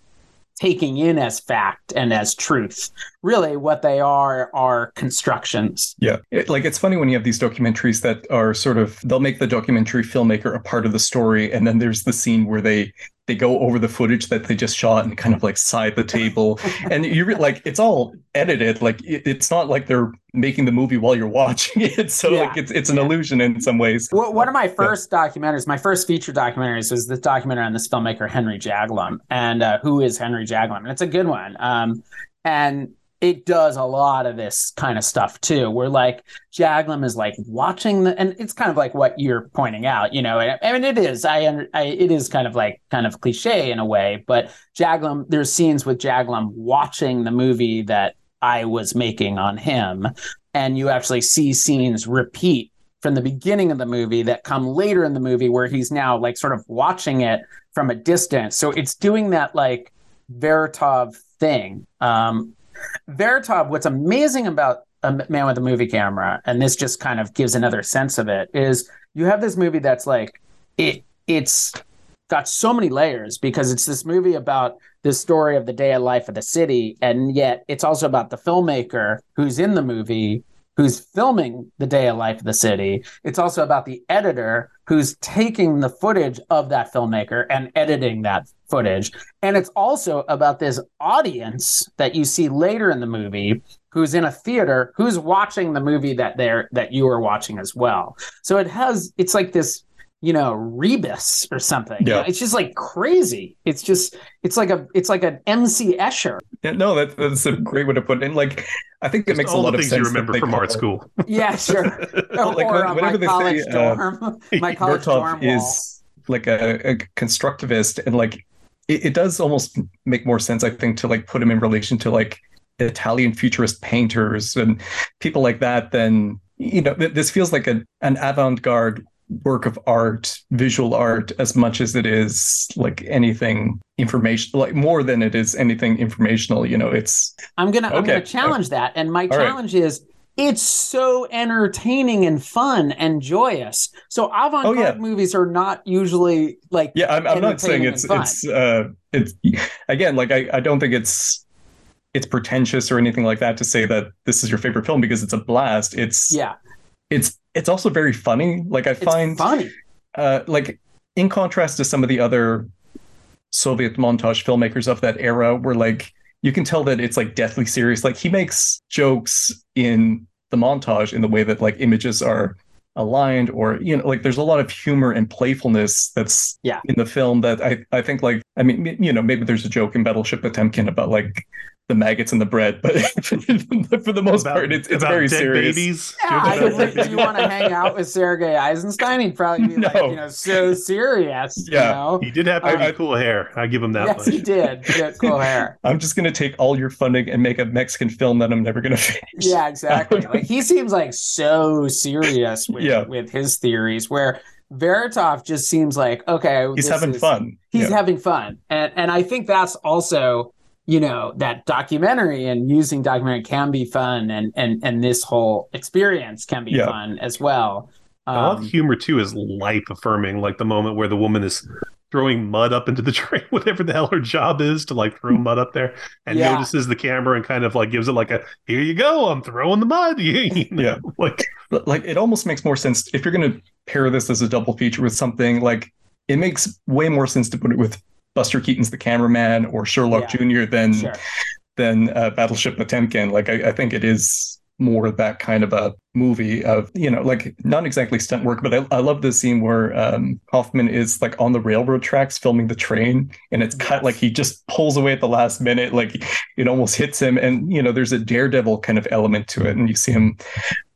taking in as fact and as truth. Really, what they are are constructions. Yeah. It, like it's funny when you have these documentaries that are sort of, they'll make the documentary filmmaker a part of the story. And then there's the scene where they, they go over the footage that they just shot and kind of like side the table. And you re- like it's all edited like it, it's not like they're making the movie while you're watching it. So yeah. like it's it's an illusion in some ways. Well, one of my first yeah. documentaries my first feature documentaries was this documentary on this filmmaker henry jaglom and uh, who is henry jaglom and it's a good one. Um, and it does a lot of this kind of stuff too where like jaglom is like watching the and it's kind of like what you're pointing out you know i mean it is i, I it is kind of like kind of cliche in a way but jaglom there's scenes with jaglom watching the movie that i was making on him and you actually see scenes repeat from the beginning of the movie that come later in the movie where he's now like sort of watching it from a distance. So it's doing that like Vertov thing um, Vertov, what's amazing about a man with a movie camera, and this just kind of gives another sense of it, is you have this movie that's like it it's got so many layers because it's this movie about the story of the day of life of the city, and yet it's also about the filmmaker who's in the movie who's filming the day of life of the city. It's also about the editor who's taking the footage of that filmmaker and editing that footage. And it's also about this audience that you see later in the movie who's in a theater who's watching the movie that they're that you are watching as well. So it has it's like this you know rebus or something. Yeah. You know, it's just like crazy. It's just it's like a it's like an mc escher. Yeah, no that, that's a great way to put it. In like i think it makes a lot of sense you remember from art school. Yeah sure. Or, like, or whenever they say dorm, uh, my college Vertov dorm is like a, a constructivist and like it, it does almost make more sense, I think, to like put him in relation to like Italian futurist painters and people like that. Then you know, this feels like a, an avant-garde work of art, visual art, as much as it is like anything information, like more than it is anything informational. You know, it's. I'm gonna okay. I'm gonna challenge that, and my All challenge right. is it's so entertaining and fun and joyous. So avant-garde oh, yeah. movies are not usually like yeah. I'm, I'm not saying it's it's uh it's again like I I don't think it's it's pretentious or anything like that to say that this is your favorite film because it's a blast. It's yeah. It's it's also very funny. Like I it's find funny. Uh, like in contrast to some of the other Soviet montage filmmakers of that era, were like you can tell that it's like deathly serious. Like he makes jokes in the montage in the way that like images are aligned or you know like there's a lot of humor and playfulness that's yeah in the film that i i think like i mean you know maybe there's a joke in battleship potemkin about like the maggots in the bread, but for the most about, part, it's, it's very serious. Babies. Yeah, I do you want to hang out with Sergei Eisenstein? He'd probably be no. like, you know, so serious. Yeah, you know? he did have very um, cool hair. I give him that. Yes, much. he did. He had cool hair. I'm just gonna take all your funding and make a Mexican film that I'm never gonna finish. Yeah, exactly. like he seems like so serious with yeah. with his theories, where Vertov just seems like okay, he's having is, fun. He's yeah. having fun, and and I think that's also you know that documentary and using documentary can be fun and and and this whole experience can be yeah. fun as well um, I love um, humor too is life affirming like the moment where the woman is throwing mud up into the train whatever the hell her job is to like throw mud up there and yeah. notices the camera and kind of like gives it like a here you go i'm throwing the mud you know, yeah like like it almost makes more sense if you're going to pair this as a double feature with something like it makes way more sense to put it with Buster Keaton's the cameraman or Sherlock yeah. Jr. than sure. than uh, Battleship Potemkin. Like I, I think it is more that kind of a movie of you know like not exactly stunt work but i, I love the scene where um, Kaufman is like on the railroad tracks filming the train and it's yes. cut like he just pulls away at the last minute like it almost hits him and you know there's a daredevil kind of element to it and you see him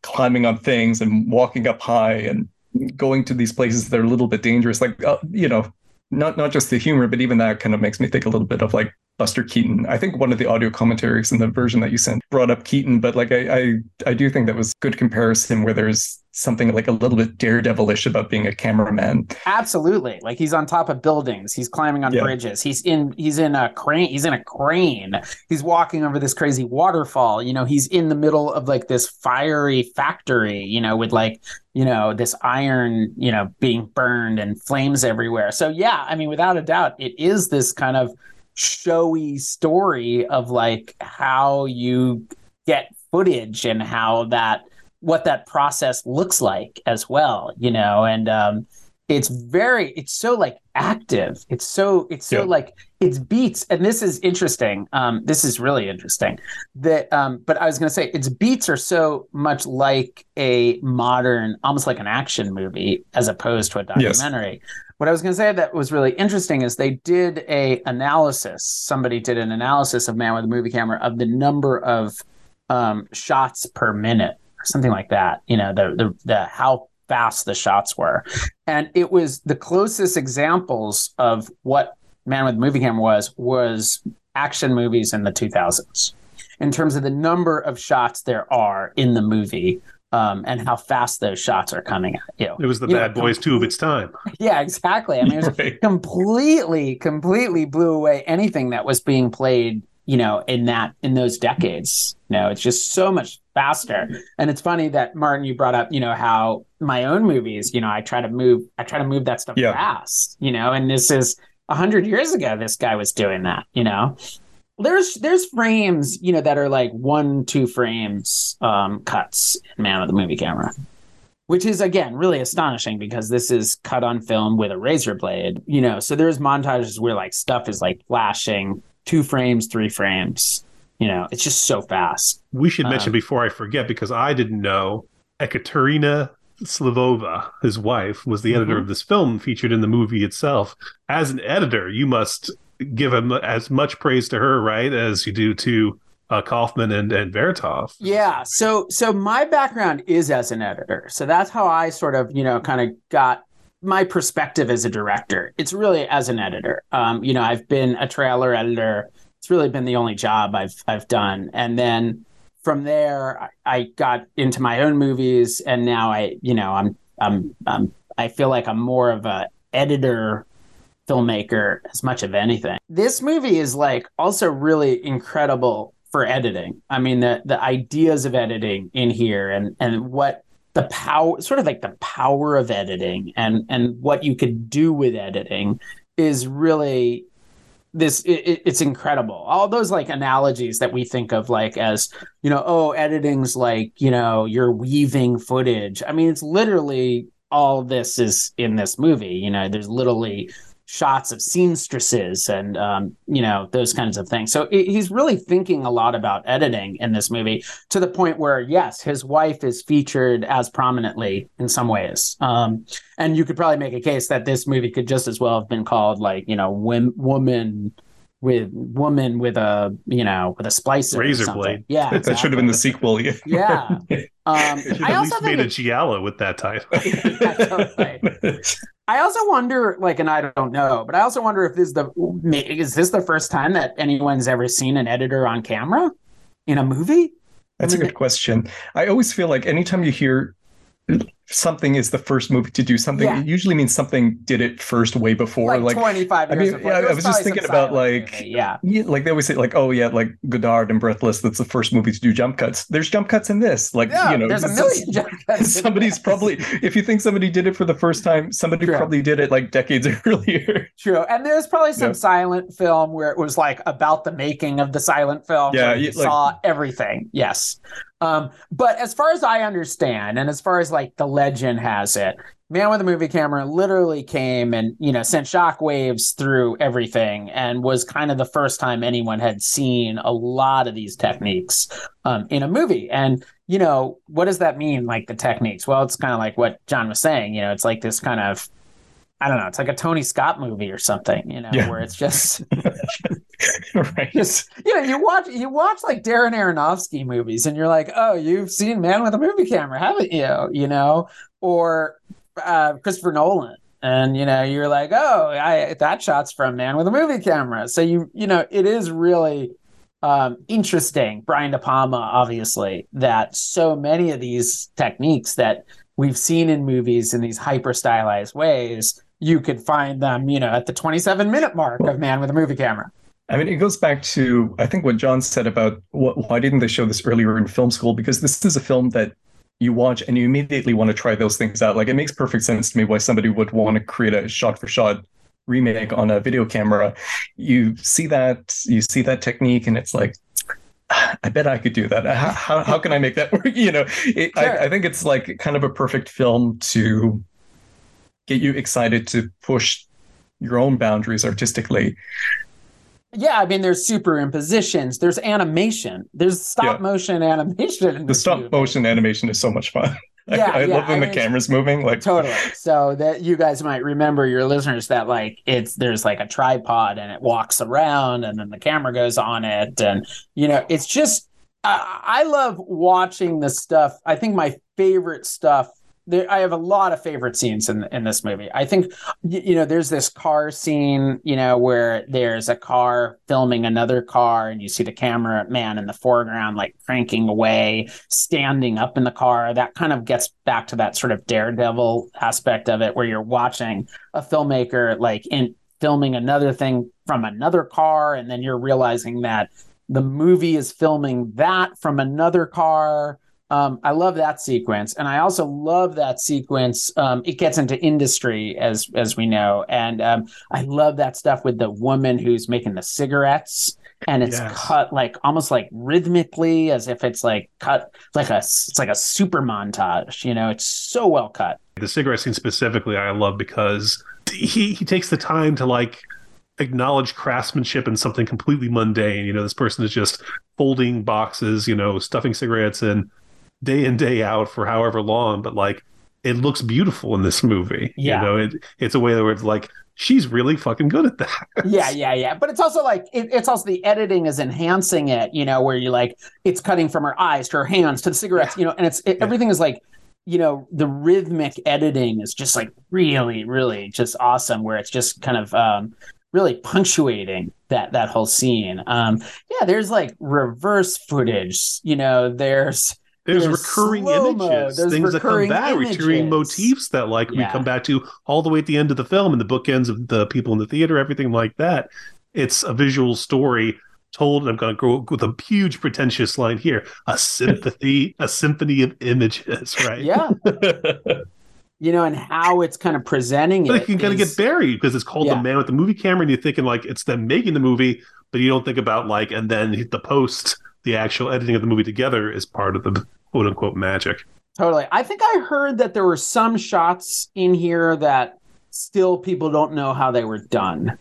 climbing on things and walking up high and going to these places that are a little bit dangerous like uh, you know not not just the humor, but even that kind of makes me think a little bit of like Buster Keaton. I think one of the audio commentaries in the version that you sent brought up Keaton, but like I I, I do think that was good comparison where there's something like a little bit daredevilish about being a cameraman. Absolutely. Like he's on top of buildings, he's climbing on Yeah. bridges, he's in he's in a crane, he's in a crane, he's walking over this crazy waterfall, you know, he's in the middle of like this fiery factory, you know, with like, you know, this iron, you know, being burned and flames everywhere. So yeah, I mean, without a doubt, it is this kind of showy story of like how you get footage and how that what that process looks like as well you know and um it's very it's so like active it's so it's so Yeah. like it's beats and this is interesting um this is really interesting that um but i was going to say its beats are so much like a modern almost like an action movie as opposed to a Yes. documentary what i was going to say that was really interesting is they did a analysis somebody did an analysis of man with a movie camera of the number of um shots per minute something like that you know the the, the how fast the shots were and it was the closest examples of what man with movie camera was was action movies in the 2000s in terms of the number of shots there are in the movie um, and how fast those shots are coming at you It was the You know, Bad Boys Two of its time. yeah exactly i mean it was Right. completely completely blew away anything that was being played you know in that in those decades you know it's just so much faster. And it's funny that martin you brought up you know how my own movies you know i try to move i try to move that stuff Yeah. fast you know and this is a hundred years ago this guy was doing that you know. There's there's frames you know that are like one two frames um cuts in man with the movie camera which is again really astonishing because this is cut on film with a razor blade you know. So there's montages where like stuff is like flashing two frames three frames you know it's just so fast We should mention Um, before I forget because I didn't know Ekaterina Slavova, his wife, was the editor Mhm. of this film featured in the movie itself. As an editor, you must give him as much praise to her, right, as you do to uh, Kaufman and and Vertov. yeah so so my background is as an editor so that's how i sort of you know kind of got my perspective as a director it's really as an editor. Um, you know i've been a trailer editor. It's really been the only job i've i've done. And then from there I, I got into my own movies and now i you know i'm i'm, I'm i feel like i'm more of a editor filmmaker as much of anything. This movie is like also really incredible for editing. I mean the the ideas of editing in here and and what the power sort of like the power of editing and and what you could do with editing is really this it, it- it's incredible. All those like analogies that we think of like as you know oh editing's like you know you're weaving footage. I mean it's literally all this is in this movie. You know there's literally shots of seamstresses and um, you know those kinds of things. So he- he's really thinking a lot about editing in this movie to the point where yes his wife is featured as prominently in some ways. Um, and you could probably make a case that this movie could just as well have been called like you know wom- woman with woman with a you know with a splicer or Razor something. blade. yeah That should have been the sequel. Yeah. yeah um, They should i at also least think made a Giallo with that title. Yeah, totally. I also wonder, like, and I don't know, but I also wonder if this is the is this the first time that anyone's ever seen an editor on camera in a movie? That's a I mean, good question. I always feel like anytime you hear something is the first movie to do something, Yeah. it usually means something did it first way before. Like, Like, twenty five I mean, yeah, I was just thinking about, like, movie, yeah, yeah, like they always say, like, oh yeah, like Godard and Breathless, that's the first movie to do jump cuts. There's jump cuts in this. Like, yeah. you know, there's a million jump cuts somebody's probably if you think somebody did it for the first time, somebody True. probably did it like decades earlier. True, and there's probably some silent film where it was like about the making of the silent film. Yeah, you you- like- saw everything. Yes, um, but as far as I understand, and as far as like the legend has it, Man with a Movie Camera literally came and you know sent shockwaves through everything, and was kind of the first time anyone had seen a lot of these techniques um, in a movie. And you know, what does that mean? Like the techniques? Well, it's kind of like what John was saying. You know, it's like this kind of I don't know. It's like a Tony Scott movie or something, you know, Yeah. where it's just, right. just, you know, you watch, you watch like Darren Aronofsky movies, and you're like, oh, you've seen Man with a Movie Camera, haven't you? You know, or uh, Christopher Nolan, and you know, you're like, oh, I that shot's from Man with a Movie Camera. So you, you know, it is really um, interesting. Brian De Palma, obviously, that so many of these techniques that we've seen in movies in these hyper stylized ways, you could find them, you know, at the 27 minute mark of Man with a Movie Camera. I mean, it goes back to I think what John said about what, why didn't they show this earlier in film school? Because this is a film that you watch and you immediately want to try those things out. Like it makes perfect sense to me why somebody would want to create a shot for shot remake on a video camera. You see that, you see that technique, and it's like, ah, I bet I could do that. How, how, how can I make that work? You know, it, sure. I, I think it's like kind of a perfect film to get you excited to push your own boundaries artistically. Yeah, I mean, there's superimpositions, there's animation, there's stop yeah. motion animation. the stop movie. motion animation is so much fun. Yeah, I, I yeah, love when I the camera's moving. Like totally. So that you guys might remember your listeners that like it's there's like a tripod and it walks around and then the camera goes on it and you know it's just I love watching the stuff. I think my favorite stuff there, I have a lot of favorite scenes in in this movie. I think you know there's this car scene, you know, where there's a car filming another car, and you see the camera man in the foreground like cranking away, standing up in the car. That kind of gets back to that sort of daredevil aspect of it, where you're watching a filmmaker like in filming another thing from another car, and then you're realizing that the movie is filming that from another car um, I love that sequence, and I also love that sequence. Um, it gets into industry, as as we know, and um, I love that stuff with the woman who's making the cigarettes, and it's yes. cut like almost like rhythmically, as if it's like cut like a it's like a super montage. You know, it's so well cut. The cigarette scene specifically, I love because he he takes the time to like acknowledge craftsmanship in something completely mundane. You know, this person is just folding boxes, you know, stuffing cigarettes in day in day out for however long, but like it looks beautiful in this movie. Yeah. You know, it, it's a way that where it's like she's really fucking good at that. yeah, yeah, yeah. But it's also like it, it's also the editing is enhancing it. You know, where you like it's cutting from her eyes to her hands to the cigarettes. Yeah. You know, and it's it, yeah. everything is like you know the rhythmic editing is just like really really just awesome where it's just kind of um really punctuating that that whole scene um yeah there's like reverse footage you know there's there's, there's recurring images, there's things recurring that come back, images. recurring motifs that like yeah. we come back to all the way at the end of the film and the bookends of the people in the theater, everything like that. It's a visual story told. And I'm going to go with a huge pretentious line here: a sympathy, a symphony of images, right? Yeah. you know, and how it's kind of presenting but it. can is, kind of get buried because it's called yeah. the man with the movie camera, and you're thinking like it's them making the movie, but you don't think about like, and then the post, the actual editing of the movie together is part of the quote unquote magic. Totally. I think I heard that there were some shots in here that still people don't know how they were done.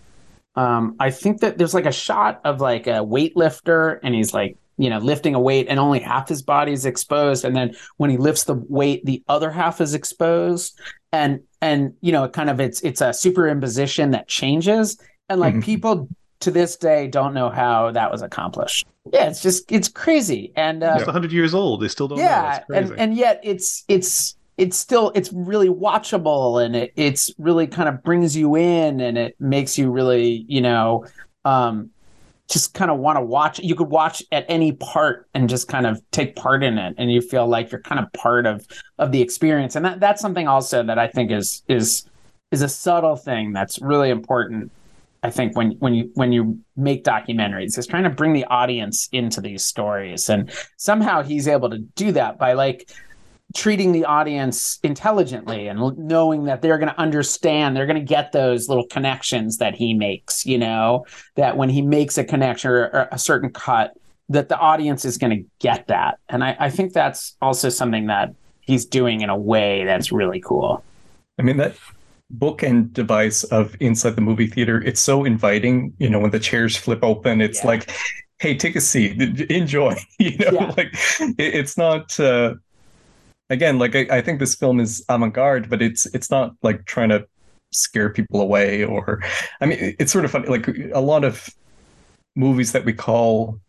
Um, I think that there's like a shot of like a weightlifter and he's like, you know, lifting a weight and only half his body is exposed. And then when he lifts the weight, the other half is exposed. And, and, you know, kind of it's, it's a superimposition that changes. And like mm-hmm. people to this day don't know how that was accomplished. Yeah, it's just it's crazy, and uh, it's hundred years old. They still don't. Yeah, and and yet it's it's it's still it's really watchable, and it it's really kind of brings you in, and it makes you really you know um, just kind of want to watch. You could watch at any part and just kind of take part in it, and you feel like you're kind of part of of the experience, and that that's something also that I think is is is a subtle thing that's really important I think when when you when you make documentaries is trying to bring the audience into these stories. And somehow he's able to do that by like treating the audience intelligently and knowing that they're going to understand they're going to get those little connections that he makes you know? That when he makes a connection or a certain cut that the audience is going to get that. And I, I think that's also something that he's doing in a way that's really cool. I mean that bookend device of inside the movie theater. It's so inviting, you know, when the chairs flip open, it's yeah. like, hey, take a seat, enjoy. You know, yeah. like it, it's not. Uh, again, like I, I think this film is avant-garde, but it's it's not like trying to scare people away or, I mean, it's sort of funny. Like a lot of movies that we call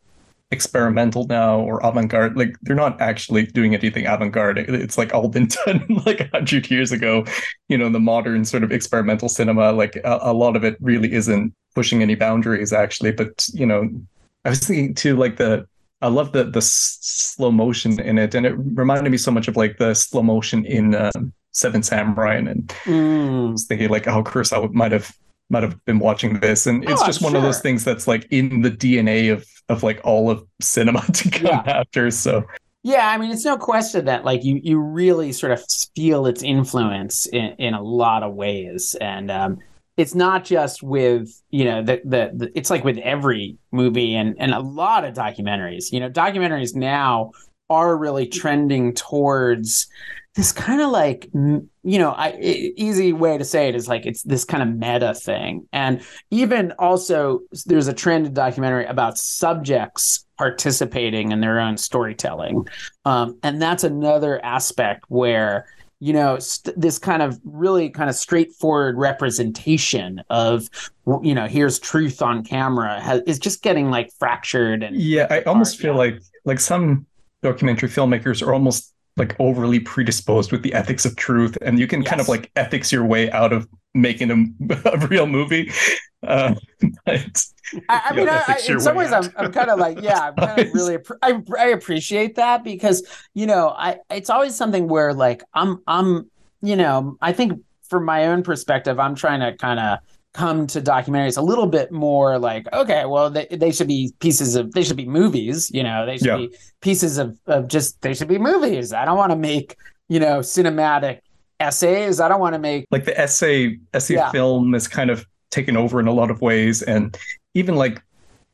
experimental now or avant-garde like they're not actually doing anything avant-garde. It's like all been done like a hundred years ago. You know the modern sort of experimental cinema like a, a, lot of it really isn't pushing any boundaries actually. But you know i was thinking too like the I love the the s- slow motion in it, and it reminded me so much of like the slow motion in um, Seven Samurai, and, and I Mm. was thinking like how Kurosawa might have might have been watching this, and it's Oh, just one of those things that's like in the DNA of of like all of cinema to come Yeah. after. So Yeah, I mean, it's no question that like you you really sort of feel its influence in, in a lot of ways, and um, it's not just with you know the, the the it's like with every movie and and a lot of documentaries. You know, documentaries now are really trending towards this kind of like m- you know I, easy way to say it is like it's this kind of meta thing. And even also there's a trend in documentary about subjects participating in their own storytelling. Um, and that's another aspect where you know st- this kind of really kind of straightforward representation of you know here's truth on camera has, is just getting like fractured and yeah, I almost feel like like some documentary filmmakers are almost like overly predisposed with the ethics of truth, and you can kind of like ethics your way out of making a, a real movie. Uh, but I, I mean, Yeah, I, I, in some way ways, I'm. I'm kind of like, yeah, I'm kind of really, I, I appreciate that because you know, I it's always something where like I'm, I'm, you know, I think from my own perspective, I'm trying to kind of come to documentaries a little bit more like, okay, well, they, they should be pieces of, they should be movies, you know, they should Yeah. be pieces of, of just, they should be movies. I don't want to make, you know, cinematic essays. I don't want to make like the essay essay Yeah. film is kind of taken over in a lot of ways, and even like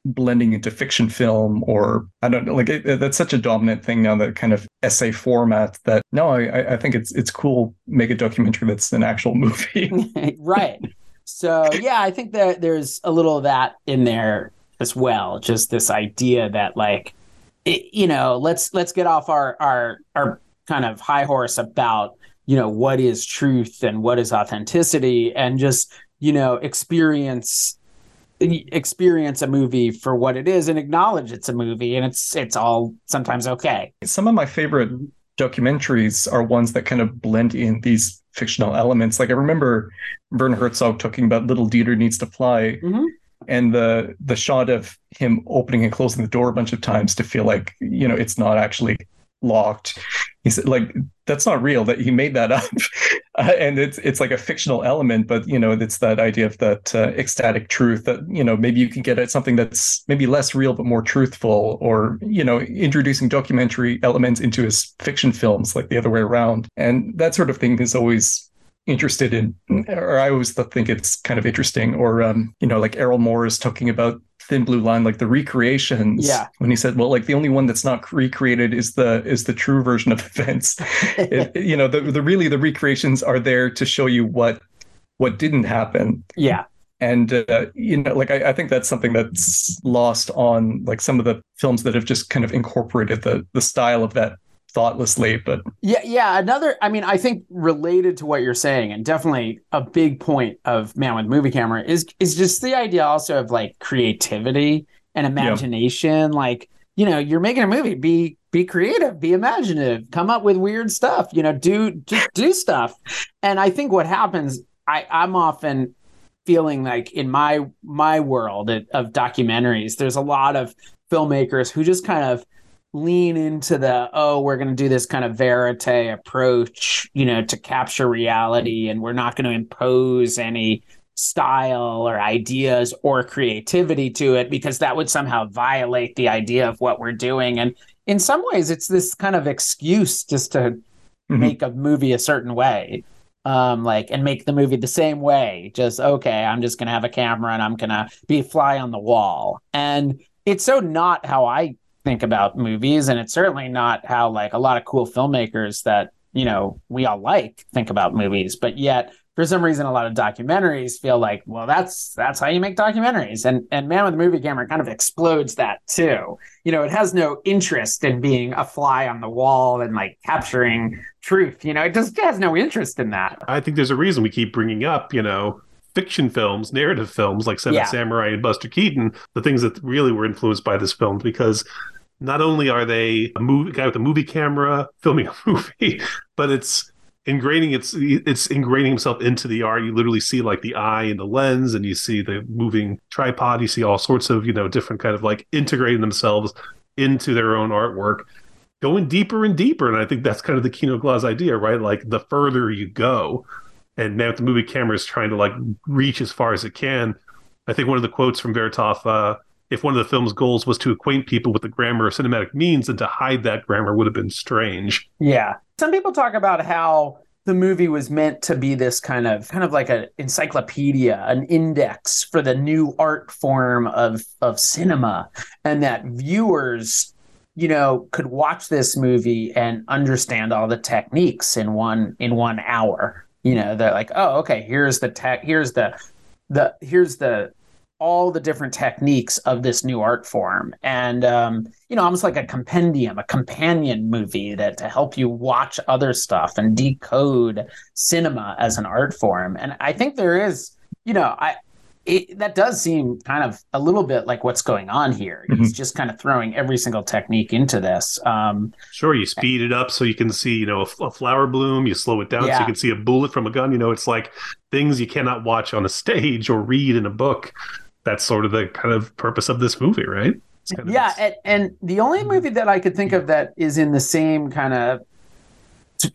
blending into fiction film or I don't know, like it, it- that's such a dominant thing now. That kind of essay format. That no, I I- I think it's it's cool. Make a documentary that's an actual movie. right. So yeah, I think that there's a little of that in there as well. Just this idea that like, it, you know, let's let's get off our our our kind of high horse about you know what is truth and what is authenticity, and just you know experience experience a movie for what it is and acknowledge it's a movie and it's it's all sometimes okay. Some of my favorite documentaries are ones that kind of blend in these fictional elements. Like I remember Werner Herzog talking about Little Dieter Needs to Fly, Mhm. and the the shot of him opening and closing the door a bunch of times to feel like you know it's not actually locked. He said like that's not real. That he made that up, uh, and it's it's like a fictional element, but you know it's that idea of that uh, ecstatic truth that you know maybe you can get at something that's maybe less real but more truthful, or you know introducing documentary elements into his fiction films like the other way around, and that sort of thing is always interested in or i always think it's kind of interesting or um you know like errol morris talking about thin blue line like the recreations Yeah. when he said well like the only one that's not recreated is the is the true version of events it, you know the, the really the recreations are there to show you what what didn't happen yeah. and uh, you know like I, I think that's something that's lost on like some of the films that have just kind of incorporated the the style of that thoughtlessly but Yeah, yeah. Another, I mean, I think related to what you're saying, and definitely a big point of Man with Movie Camera is is just the idea also of like creativity and imagination. Like, you know, you're making a movie, be be creative, be imaginative, come up with weird stuff. You know, do just do stuff. And I think what happens, I I'm often feeling like in my my world of documentaries, there's a lot of filmmakers who just kind of lean into the oh we're going to do this kind of verite approach you know to capture reality and we're not going to impose any style or ideas or creativity to it because that would somehow violate the idea of what we're doing. And in some ways it's this kind of excuse just to Mhm. make a movie a certain way um like and make the movie the same way. Just okay i'm just going to have a camera and i'm going to be a fly on the wall. And it's so not how i think about movies and it's certainly not how like a lot of cool filmmakers that you know we all like think about movies but yet for some reason a lot of documentaries feel like well that's that's how you make documentaries. And and man with the movie camera kind of explodes that too. You know it has no interest in being a fly on the wall and like capturing truth you know? It just has no interest in that. I think there's a reason we keep bringing up, you know, fiction films, narrative films like Seven Yeah. Samurai and Buster Keaton, the things that really were influenced by this film, because not only are they a movie guy with a movie camera filming a movie, but it's ingraining it's it's ingraining himself into the art. You literally see like the eye and the lens, and you see the moving tripod. You see all sorts of you know different kind of like integrating themselves into their own artwork, going deeper and deeper. And I think that's kind of the Kino Glaz idea, right? Like the further you go, and now the movie camera is trying to like reach as far as it can. I think one of the quotes from Vertov, uh, if one of the film's goals was to acquaint people with the grammar of cinematic means, then to hide that grammar would have been strange. Yeah. Some people talk about how the movie was meant to be this kind of kind of like an encyclopedia, an index for the new art form of of cinema, and that viewers, you know, could watch this movie and understand all the techniques in one in one hour. You know, they're like, oh, okay, here's the tech, here's the the here's the all the different techniques of this new art form. And um, you know almost like a compendium a companion movie that to help you watch other stuff and decode cinema as an art form. And i think there is you know i it, that does seem kind of a little bit like what's going on here. He's mm-hmm. just kind of throwing every single technique into this. Um, sure, you speed it up so you can see, you know, a, a flower bloom. You slow it down yeah. so you can see a bullet from a gun. You know, it's like things you cannot watch on a stage or read in a book that's sort of the kind of purpose of this movie, right? Kind of yeah, and, and the only movie that I could think of that is in the same kind of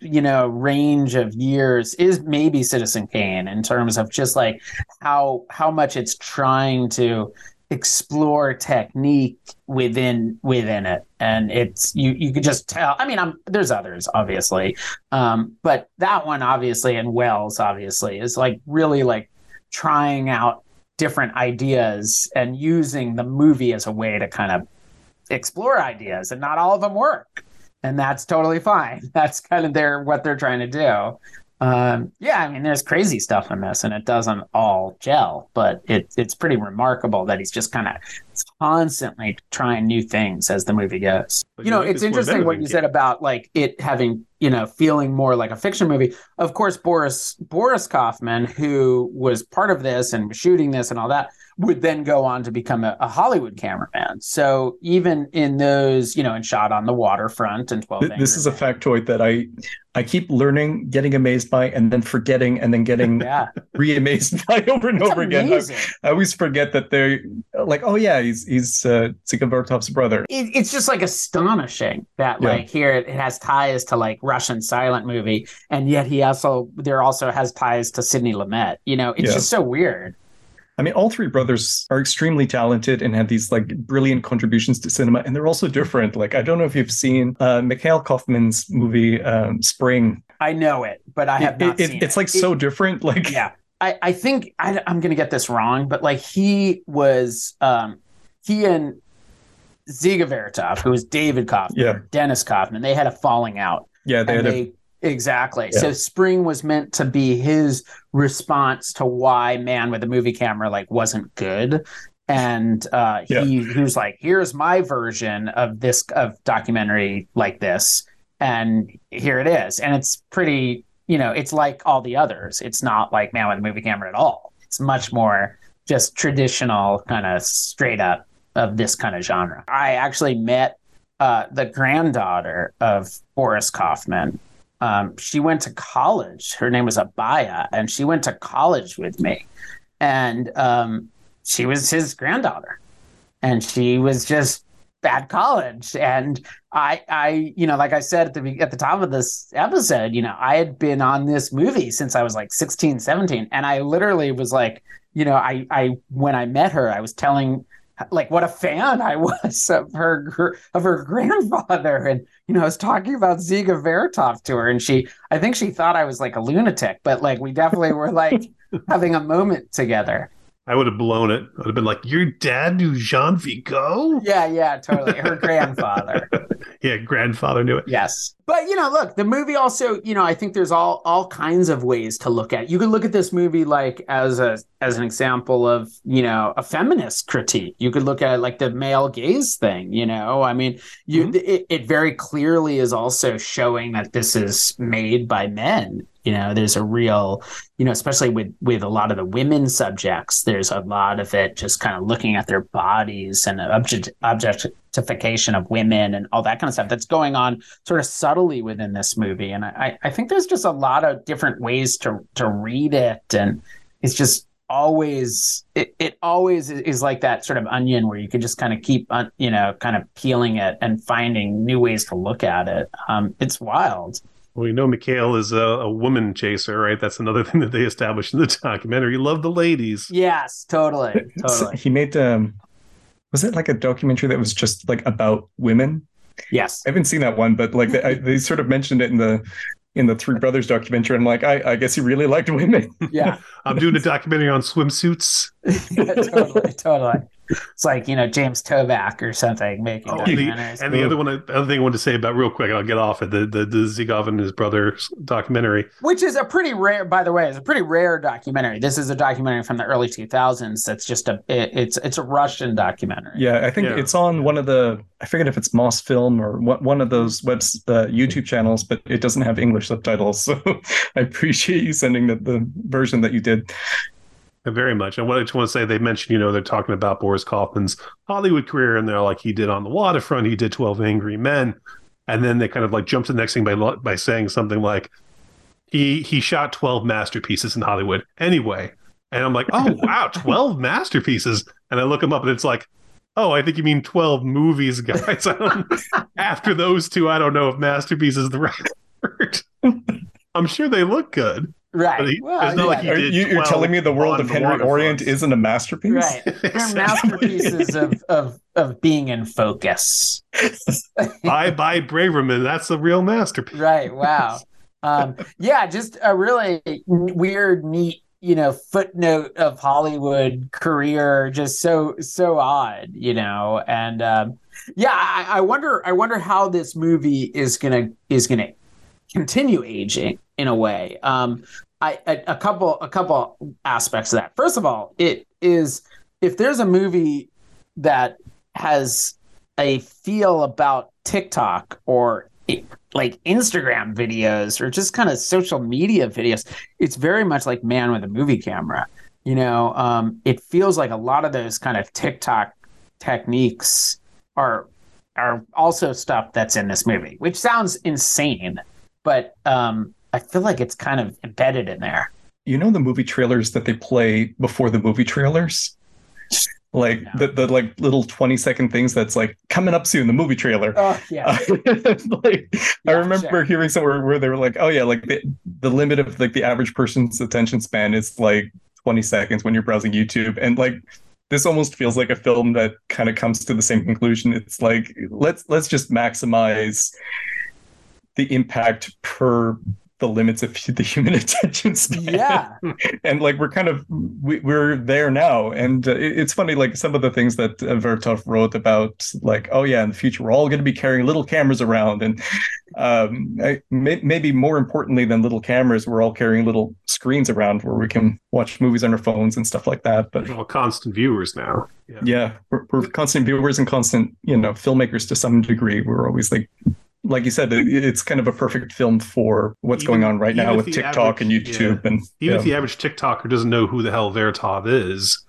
you know range of years is maybe Citizen Kane in terms of just like how how much it's trying to explore technique within within it. And it's you you could just tell i mean i'm there's others obviously. Um but that one obviously and Welles obviously is like really like trying out different ideas and using the movie as a way to kind of explore ideas and not all of them work and that's totally fine. That's kind of their what they're trying to do. Um, yeah, I mean, there's crazy stuff in this, and it doesn't all gel, but it, it's pretty remarkable that he's just kind of constantly trying new things as the movie goes. But you know, it's interesting what you said about like it having, you know, feeling more like a fiction movie. Of course, Boris Boris Kaufman, who was part of this and was shooting this and all that, would then go on to become a, a, Hollywood cameraman. So even in those, you know, and shot on the waterfront and 12 This is a factoid that I I keep learning, getting amazed by, and then forgetting, and then getting yeah. re-amazed by over and That's over amazing. again. I, I, always forget that they're like, oh yeah, he's he's uh, Vertov's brother. It, it's just like astonishing that yeah. like here it has ties to like Russian silent movie, and yet he also there also has ties to Sidney Lumet. You know, it's yeah. just so weird. I mean, all three brothers are extremely talented and have these like brilliant contributions to cinema, and they're also different. Like, I don't know if you've seen uh, Mikhail Kaufman's movie um, Spring. I know it, but I have not it, seen it. It's like so different. Like, yeah, I, I think I, am going to get this wrong, but like he was, um, he and Dziga Vertov, who was David Kaufman, yeah. Dennis Kaufman, they had a falling out. Yeah, they had they, a Exactly. Yeah. So spring was meant to be his response to why Man with a movie camera like wasn't good. And uh, yeah. he, he was like, here's my version of this of documentary like this. And here it is. And it's pretty, you know, it's like all the others. It's not like Man with a movie camera at all. It's much more just traditional, kind of straight up of this kind of genre. I actually met uh, the granddaughter of Boris Kaufman um, she went to college. Her name was Abaya, and she went to college with me. And um, she was his granddaughter, and she was just bad college. And I, I, you know, like I said at the at the top of this episode, you know, I had been on this movie since I was like 16, 17, and I literally was like, you know, I, I when I met her, I was telling like what a fan I was of her of her grandfather, and you know I was talking about Dziga Vertov to her, and she I think she thought I was like a lunatic, but like we definitely were like having a moment together. I would have blown it. I would have been like, "Your dad knew Jean Vigo." Yeah, yeah, totally. Her grandfather. yeah, grandfather knew it. Yes, but you know, look, the movie also, you know, I think there's all all kinds of ways to look at. It. You could look at this movie like as a as an example of you know a feminist critique. You could look at it like the male gaze thing. You know, I mean, you mm-hmm. it, it very clearly is also showing that this is made by men you know there's a real you know especially with with a lot of the women subjects there's a lot of it just kind of looking at their bodies and object object, objectification of women and all that kind of stuff that's going on sort of subtly within this movie. And i i think there's just a lot of different ways to to read it. And it's just always it, it always is like that sort of onion where you could just kind of keep on you know kind of peeling it and finding new ways to look at it. Um, it's wild. Well you know mikhail is a, a, woman chaser right? That's another thing that they established in the documentary. You love the ladies. Yes totally totally. he made um was it like a documentary that was just like about women yes i haven't seen that one but like they, they sort of mentioned it in the in the Three Brothers documentary. I'm like, I, I guess he really liked women. Yeah. I'm doing a documentary on swimsuits. yeah, totally, totally. It's like you know James Toback or something making oh, the, and the other one, other thing I wanted to say about real quick, I'll get off it. The the, the Zhigov and his brother's documentary, which is a pretty rare, by the way, is a pretty rare documentary. This is a documentary from the early 2000s. That's just a it, it's it's a Russian documentary. Yeah, I think yeah. it's on one of the I forget if it's Mosfilm or what one of those webs uh, YouTube channels, but it doesn't have English subtitles. So I appreciate you sending the, the version that you did. Very much. And what I just want to say, they mentioned, you know, they're talking about Boris Kaufman's Hollywood career, and they're like, he did on the waterfront, he did 12 Angry Men. And then they kind of like jump to the next thing by by saying something like, he he shot 12 masterpieces in Hollywood anyway. And I'm like, oh wow, 12 masterpieces. And I look them up and it's like, oh, I think you mean 12 movies, guys. after those two, I don't know if masterpiece is the right word. I'm sure they look good. Right. He, well, yeah. like you, are telling me the world of Henry Orient isn't a masterpiece? Right. They're masterpieces of, of of being in focus. Bye Bye Braverman, that's a real masterpiece. Right. Wow. Um, yeah, just a really weird, neat, you know, footnote of Hollywood career. Just so so odd, you know. And um, yeah, I, I wonder. I wonder how this movie is gonna is gonna continue aging in a way. Um, I a, a couple a couple aspects of that. First of all, it is if there's a movie that has a feel about TikTok or like Instagram videos or just kind of social media videos, it's very much like Man with a Movie Camera. You know, um, it feels like a lot of those kind of TikTok techniques are are also stuff that's in this movie, which sounds insane but um, I feel like it's kind of embedded in there. You know the movie trailers that they play before the movie trailers? Like the, the like little 20 second things that's like coming up soon, the movie trailer. Oh yeah. like yeah, I remember sure. hearing somewhere where they were like, oh yeah, like the, the limit of like the average person's attention span is like 20 seconds when you're browsing YouTube. And like this almost feels like a film that kind of comes to the same conclusion. It's like let's let's just maximize the impact per the limits of the human attention span. Yeah, and like we're kind of we, are there now, and uh, it's funny like some of the things that uh, Vertov wrote about, like oh yeah, in the future we're all going to be carrying little cameras around, and um, I, may, maybe more importantly than little cameras, we're all carrying little screens around where we can watch movies on our phones and stuff like that. But we're all constant viewers now. Yeah, yeah we're, we're constant viewers and constant you know filmmakers to some degree. We're always like like you said, it's kind of a perfect film for what's even, going on right now with TikTok average, and YouTube. Yeah. And even yeah. if the average TikToker doesn't know who the hell Vertov is,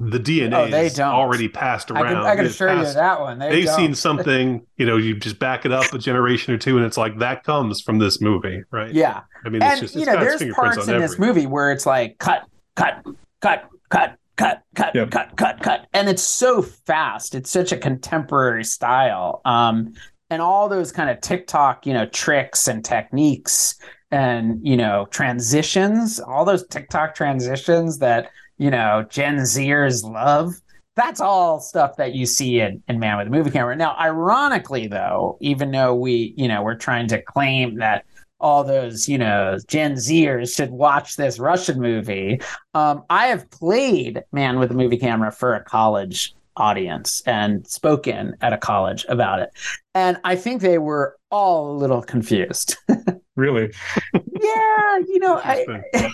the DNA oh, is already passed around. I can, I can assure passed, you that one. They have seen something, you know, you just back it up a generation or two, and it's like that comes from this movie, right? Yeah. I mean, and, just, you know, there's parts in this movie where it's like cut, cut, cut, cut, cut, cut, yep. cut, cut, cut, and it's so fast. It's such a contemporary style. Um, and all those kind of TikTok, you know, tricks and techniques and, you know, transitions, all those TikTok transitions that, you know, Gen Zers love. That's all stuff that you see in, in Man with a Movie Camera. Now, ironically, though, even though we, you know, we're trying to claim that all those, you know, Gen Zers should watch this Russian movie. Um, I have played Man with a Movie Camera for a college audience and spoken at a college about it. And I think they were all a little confused. really? yeah, you know, I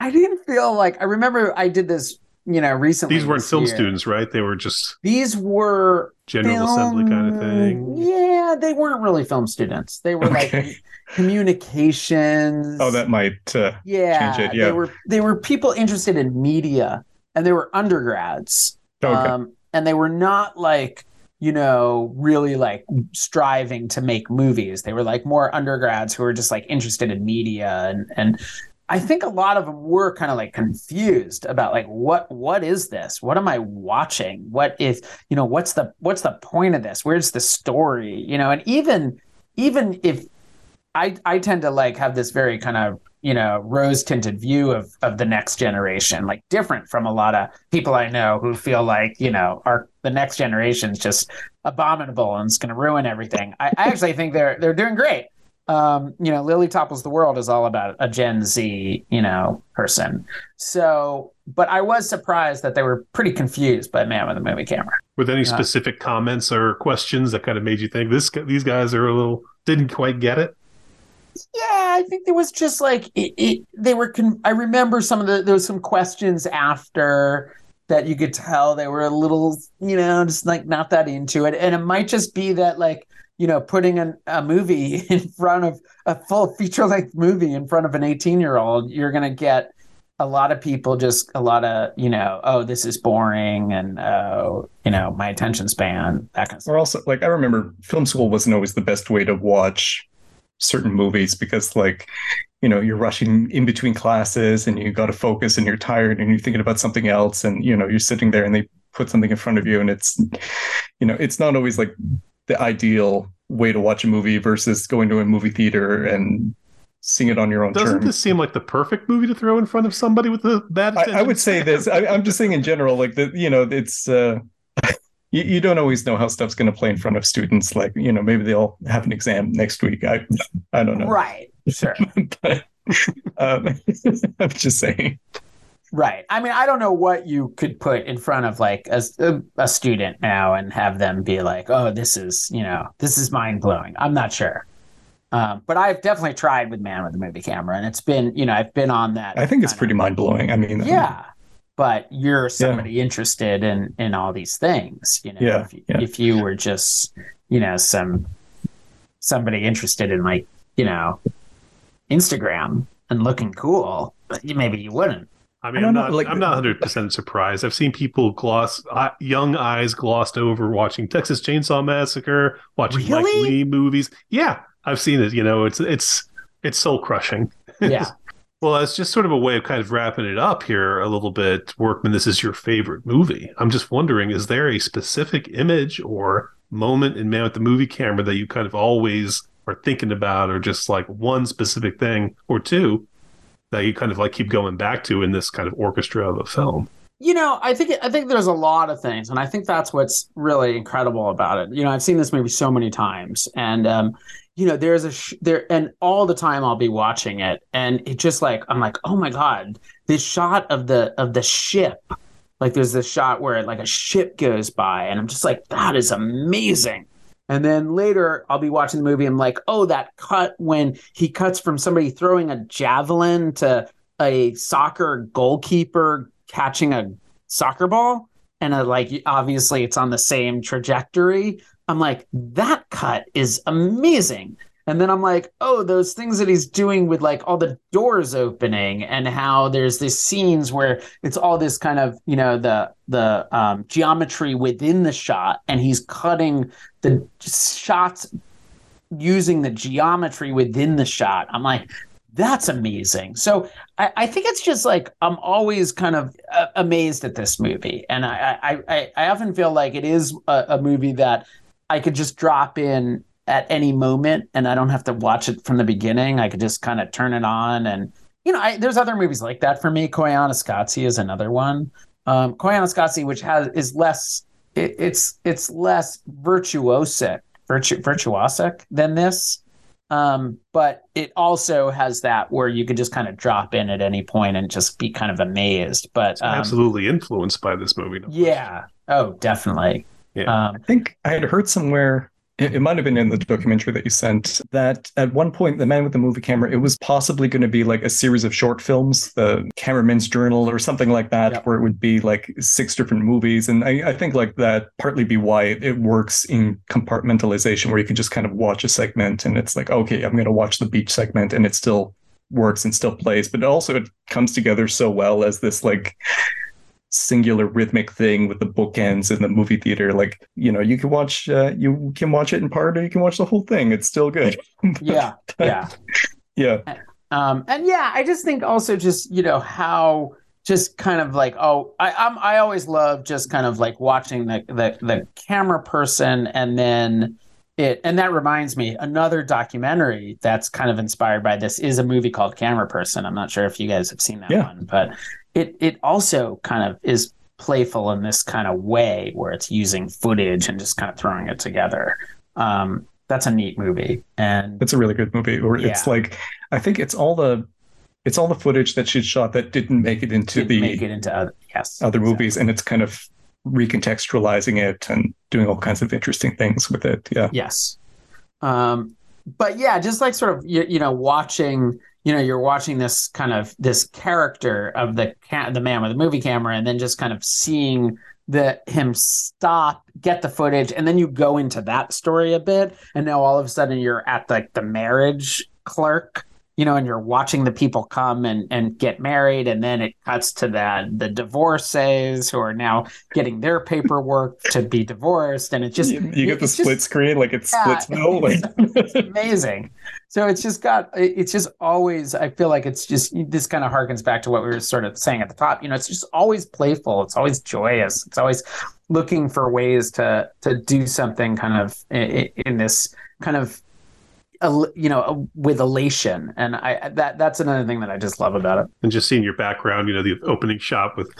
I didn't feel like I remember I did this, you know, recently. These weren't film year. students, right? They were just These were general film, assembly kind of thing. Yeah, they weren't really film students. They were okay. like communications. Oh, that might uh, yeah, change it. Yeah. They were they were people interested in media and they were undergrads. Okay. Um, and they were not like you know really like striving to make movies they were like more undergrads who were just like interested in media and and I think a lot of them were kind of like confused about like what what is this? What am I watching? What is you know what's the what's the point of this? Where's the story? You know, and even even if I I tend to like have this very kind of you know rose tinted view of of the next generation, like different from a lot of people I know who feel like you know our the next generation is just abominable and it's going to ruin everything. I, I actually think they're they're doing great um, you know, Lily Topples the World is all about a Gen Z, you know, person. So, but I was surprised that they were pretty confused by Man with a Movie Camera. with any uh, specific comments or questions that kind of made you think this these guys are a little didn't quite get it? Yeah, I think there was just like it, it they were. Con- I remember some of the there was some questions after that you could tell they were a little, you know, just like not that into it, and it might just be that like you know, putting an, a movie in front of a full feature length movie in front of an 18 year old, you're going to get a lot of people just a lot of, you know, oh, this is boring and, oh, you know, my attention span, that kind of stuff. Or also, like, I remember film school wasn't always the best way to watch certain movies because, like, you know, you're rushing in between classes and you got to focus and you're tired and you're thinking about something else and, you know, you're sitting there and they put something in front of you and it's, you know, it's not always like the ideal way to watch a movie versus going to a movie theater and seeing it on your own Doesn't terms. this seem like the perfect movie to throw in front of somebody with a bad I, I, would say this. I, am just saying in general, like that, you know, it's uh, you, you don't always know how stuff's going to play in front of students. Like, you know, maybe they'll have an exam next week. I, I don't know. Right. Sure. but um, I'm just saying. Right. I mean, I don't know what you could put in front of like a, a student now and have them be like, "Oh, this is you know, this is mind blowing." I'm not sure, um, but I've definitely tried with Man with the Movie Camera, and it's been you know I've been on that. I think it's pretty mind blowing. I mean, yeah, but you're somebody yeah. interested in in all these things. You know, yeah, if, yeah. if you were just you know some somebody interested in like you know Instagram and looking cool, maybe you wouldn't. I mean, I am not. Like, I'm not 100 percent surprised. I've seen people gloss, uh, young eyes glossed over watching Texas Chainsaw Massacre, watching really? Mike Leigh movies. Yeah, I've seen it. You know, it's it's it's soul crushing. Yeah. well, it's just sort of a way of kind of wrapping it up here a little bit. Workman, this is your favorite movie. I'm just wondering, is there a specific image or moment in Man with the Movie Camera that you kind of always are thinking about, or just like one specific thing or two that you kind of like keep going back to in this kind of orchestra of a film? You know, I think I think there's a lot of things, and I think that's what's really incredible about it. You know, I've seen this movie so many times, and um, you know, there's a sh- there, and all the time I'll be watching it, and it just like I'm like, oh my god, this shot of the of the ship, like there's this shot where like a ship goes by, and I'm just like, that is amazing. And then later, I'll be watching the movie. I'm like, oh, that cut when he cuts from somebody throwing a javelin to a soccer goalkeeper catching a soccer ball. And uh, like, obviously, it's on the same trajectory. I'm like, that cut is amazing. And then I'm like, oh, those things that he's doing with like all the doors opening and how there's these scenes where it's all this kind of, you know, the the um, geometry within the shot, and he's cutting the shots using the geometry within the shot. I'm like, that's amazing. So I, I think it's just like I'm always kind of uh, amazed at this movie, and I, I I often feel like it is a, a movie that I could just drop in at any moment and I don't have to watch it from the beginning. I could just kind of turn it on and you know, I, there's other movies like that for me. Koyaanisqatsi is another one. Um, Koyaanisqatsi, which has is less, it, it's it's less virtuosic, virtu, virtuosic than this, um, but it also has that where you could just kind of drop in at any point and just be kind of amazed. But um, absolutely influenced by this movie. No yeah. Oh, definitely. Yeah. Um, I think I had heard somewhere it, it might have been in the documentary that you sent that at one point the man with the movie camera it was possibly going to be like a series of short films the cameraman's journal or something like that yep. where it would be like six different movies and I, I think like that partly be why it, it works in compartmentalization where you can just kind of watch a segment and it's like okay i'm going to watch the beach segment and it still works and still plays but also it comes together so well as this like singular rhythmic thing with the bookends in the movie theater. Like you know you can watch uh, you can watch it in part or you can watch the whole thing. It's still good. Yeah yeah. Yeah. Um, and yeah, I just think also just you know how just kind of like oh I I'm, I always love just kind of like watching the the the camera person and then it and that reminds me another documentary that's kind of inspired by this is a movie called Camera Person. I'm not sure if you guys have seen that Yeah. one, but it it also kind of is playful in this kind of way where it's using footage and just kind of throwing it together. Um, that's a neat movie, and It's a really good movie. Or it's like I think it's all the it's all the footage that she shot that didn't make it into didn't the make it into other yes other exactly. movies, and it's kind of recontextualizing it and doing all kinds of interesting things with it. Yeah. Yes. Um, but yeah, just like sort of you, you know watching you know you're watching this kind of this character of the ca- the man with the movie camera, and then just kind of seeing the him stop, get the footage, and then you go into that story a bit, and now all of a sudden you're at like the marriage clerk. You know, and you're watching the people come and, and get married, and then it cuts to the the divorcees who are now getting their paperwork to be divorced, and it just you, you get the it's just- split screen, like it Yeah, splits no, like it's amazing. So it's just got it's just always I feel like it's just this kind of harkens back to what we were sort of saying at the top. You know, it's just always playful. It's always joyous. It's always looking for ways to to do something kind of in, in this kind of you know with elation and I that that's another thing that I just love about it. and just seeing your background, you know, the opening shot with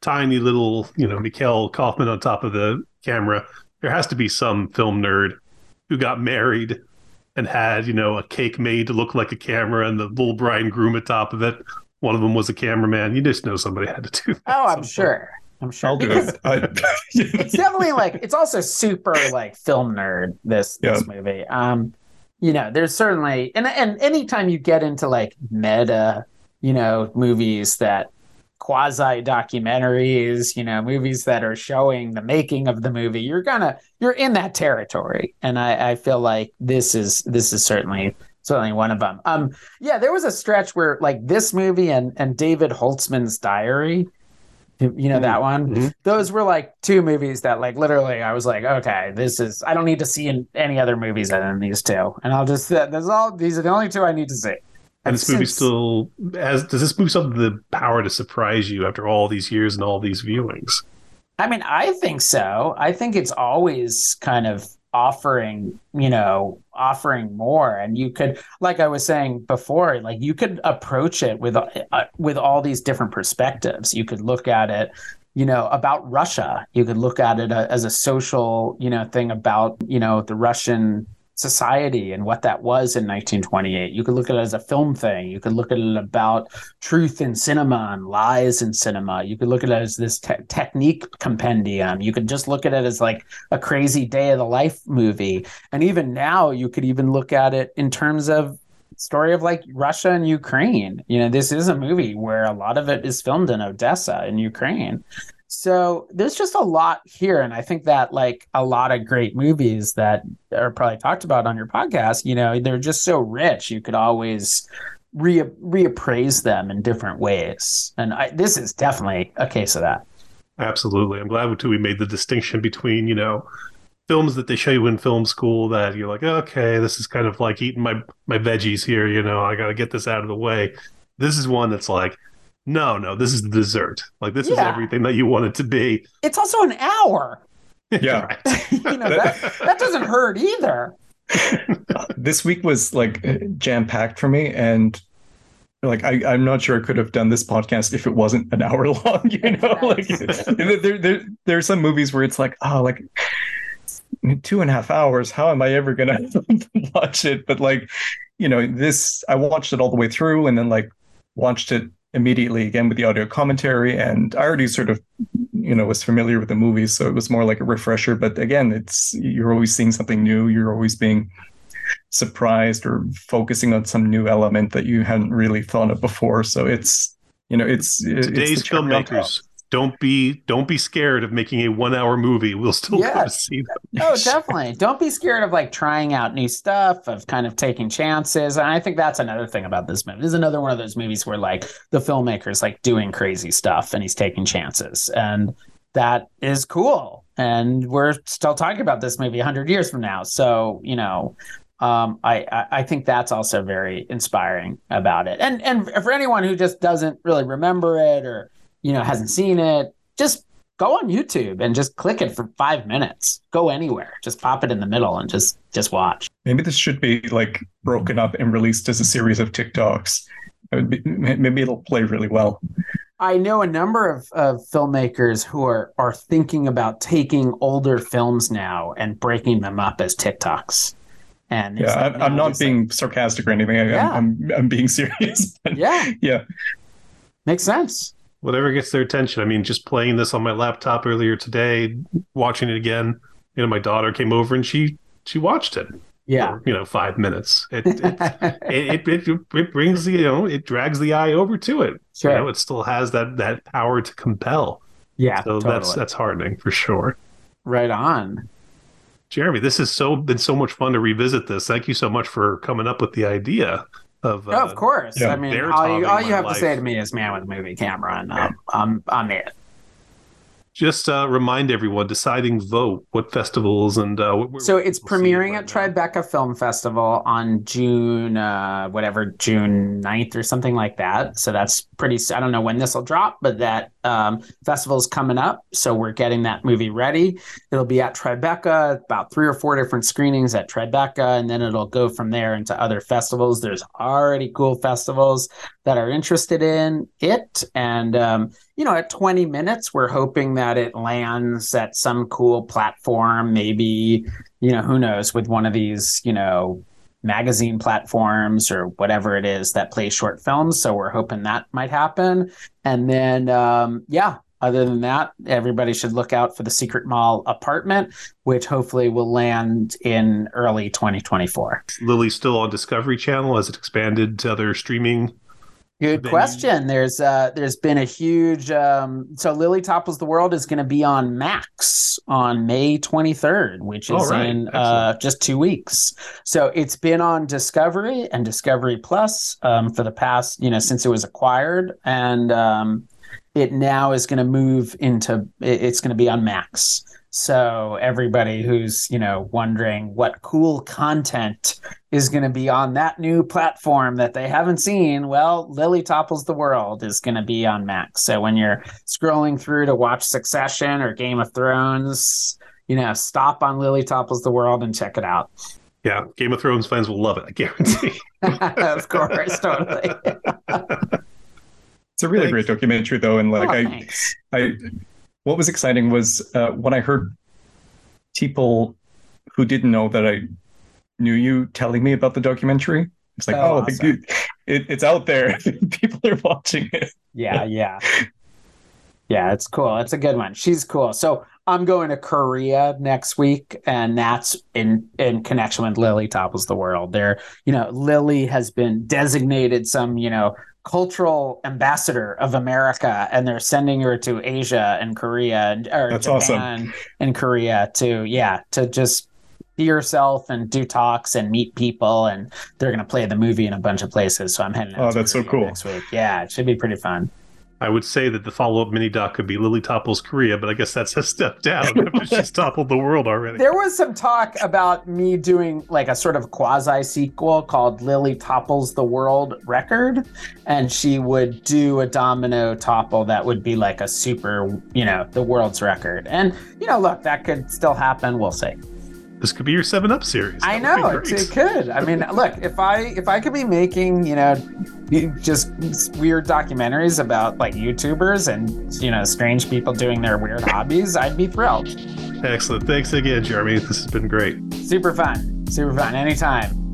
tiny little, you know, Mikhail Kaufman on top of the camera. There has to be some film nerd who got married and had, you know, a cake made to look like a camera and the little bride and groom atop of it. One of them was a cameraman. You just know somebody had to do that. Oh, I'm sure. I'm sure. I'll do it. It's definitely like it's also super like film nerd this this movie um you know there's certainly and and anytime you get into like meta you know movies that quasi documentaries you know movies that are showing the making of the movie you're gonna you're in that territory. And i i feel like this is this is certainly certainly one of them um yeah there was a stretch where like this movie and and david holzman's diary you know that one? Mhm. those were like two movies that like literally I was like, okay, this is I don't need to see in any other movies other than these two, and I'll just there's all these are the only two I need to see. And this movie still has does this movie still have the power to surprise you after all these years and all these viewings? I mean, I think so. I think it's always kind of offering, you know, offering more, and you could, like I was saying before, like you could approach it with uh, with all these different perspectives. You could look at it, you know, about Russia. You could look at it uh, as a social, you know, thing about, you know, the Russian society and what that was in 1928. You could look at it as a film thing. You could look at it about truth in cinema and lies in cinema. You could look at it as this te- technique compendium. You could just look at it as like a crazy day of the life movie. And even now, you could even look at it in terms of story of like Russia and Ukraine. You know, this is a movie where a lot of it is filmed in Odessa in Ukraine. So there's just a lot here. And I think that like a lot of great movies that are probably talked about on your podcast, you know, they're just so rich. You could always re- reappraise them in different ways. And I, this is definitely a case of that. Absolutely. I'm glad too we made the distinction between, you know, films that they show you in film school that you're like, okay, this is kind of like eating my my veggies here, you know, I gotta get this out of the way. This is one that's like, no, no, this is the dessert. Like this is everything that you want it to be. It's also an hour. Yeah. You know, that, that doesn't hurt either. this week was like jam packed for me and like I, I'm not sure I could have done this podcast if it wasn't an hour long, you know. Like there, there there are some movies where it's like, oh, like two and a half hours, how am I ever gonna watch it? But like, you know, this I watched it all the way through and then like watched it immediately again with the audio commentary and I already sort of you know was familiar with the movies so it was more like a refresher but again it's you're always seeing something new you're always being surprised or focusing on some new element that you hadn't really thought of before so it's you know it's it's Today's the cherry on top. filmmakers, don't be don't be scared of making a one hour movie. We'll still go to see them. Oh, definitely. Don't be scared of like trying out new stuff, of kind of taking chances. And I think that's another thing about this movie. This is another one of those movies where like the filmmaker's like doing crazy stuff and he's taking chances. And that is cool. And we're still talking about this movie 100 years from now. So, you know, um, I, I, I think that's also very inspiring about it. And and for anyone who just doesn't really remember it or you know hasn't seen it, just go on YouTube and just click it for five minutes. Go anywhere, just pop it in the middle and just just watch. Maybe this should be like broken up and released as a series of TikToks. Be, maybe it'll play really well. I know a number of, of filmmakers who are are thinking about taking older films now and breaking them up as TikToks. And yeah, like, I'm, I'm not being like, sarcastic or anything. I, yeah. I'm, I'm, I'm being serious. yeah, yeah, makes sense. Whatever gets their attention. I mean, just playing this on my laptop earlier today, watching it again. You know, my daughter came over and she she watched it yeah for, you know five minutes it it, it, it, it brings the you know it drags the eye over to it sure. you know it still has that that power to compel yeah so totally. that's that's hardening for sure right on jeremy this has so been so much fun to revisit this thank you so much for coming up with the idea of, uh, oh, of course. Yeah. I mean, all you, all you have life. to say to me is "man with a movie camera," and um, I'm I'm it just uh, remind everyone deciding vote what festivals and uh, what, so it's premiering right at now. tribeca film festival on june uh, whatever june 9th or something like that so that's pretty i don't know when this will drop but that um, festival is coming up so we're getting that movie ready. It'll be at tribeca about three or four different screenings at tribeca and then it'll go from there into other festivals. There's already cool festivals that are interested in it and um, you know, at 20 minutes, we're hoping that it lands at some cool platform, maybe, you know, who knows, with one of these, you know, magazine platforms or whatever it is that play short films. So we're hoping that might happen. And then, um, yeah, other than that, everybody should look out for the Secret Mall apartment, which hopefully will land in early 2024. Lily's still on Discovery Channel. as it expanded to other streaming Good question. There's uh there's been a huge um so Lily Topples the World is going to be on Max on May 23rd, which is right. in uh just 2 weeks. So it's been on Discovery and Discovery Plus um for the past, you know, since it was acquired and um it now is going to move into it's going to be on Max. So everybody who's, you know, wondering what cool content is going to be on that new platform that they haven't seen, well, Lily Topples the World is going to be on Max. So when you're scrolling through to watch Succession or Game of Thrones, you know, stop on Lily Topples the World and check it out. Yeah, Game of Thrones fans will love it, I guarantee. of course, totally. it's a really thanks. great documentary though and like oh, I thanks. I what was exciting was uh, when I heard people who didn't know that I knew you telling me about the documentary. It's like, oh, oh awesome. it, it's out there. people are watching it. Yeah, yeah. Yeah, it's cool. It's a good one. She's cool. So I'm going to Korea next week, and that's in in connection with Lily Topples the World. There, you know, Lily has been designated some, you know, cultural ambassador of America, and they're sending her to Asia and Korea and or That's Japan awesome. and Korea to yeah to just be yourself and do talks and meet people, and they're gonna play the movie in a bunch of places. So I'm heading. Oh, that's so cool! Next week, yeah, it should be pretty fun. I would say that the follow up mini doc could be Lily Topples Korea, but I guess that's a step down after she's toppled the world already. There was some talk about me doing like a sort of quasi sequel called Lily Topples the World Record, and she would do a domino topple that would be like a super, you know, the world's record. And, you know, look, that could still happen. We'll see. This could be your Seven Up series. That I know it, it could. I mean, look, if I if I could be making you know just weird documentaries about like YouTubers and you know strange people doing their weird hobbies, I'd be thrilled. Excellent. Thanks again, Jeremy. This has been great. Super fun. Super fun. Anytime.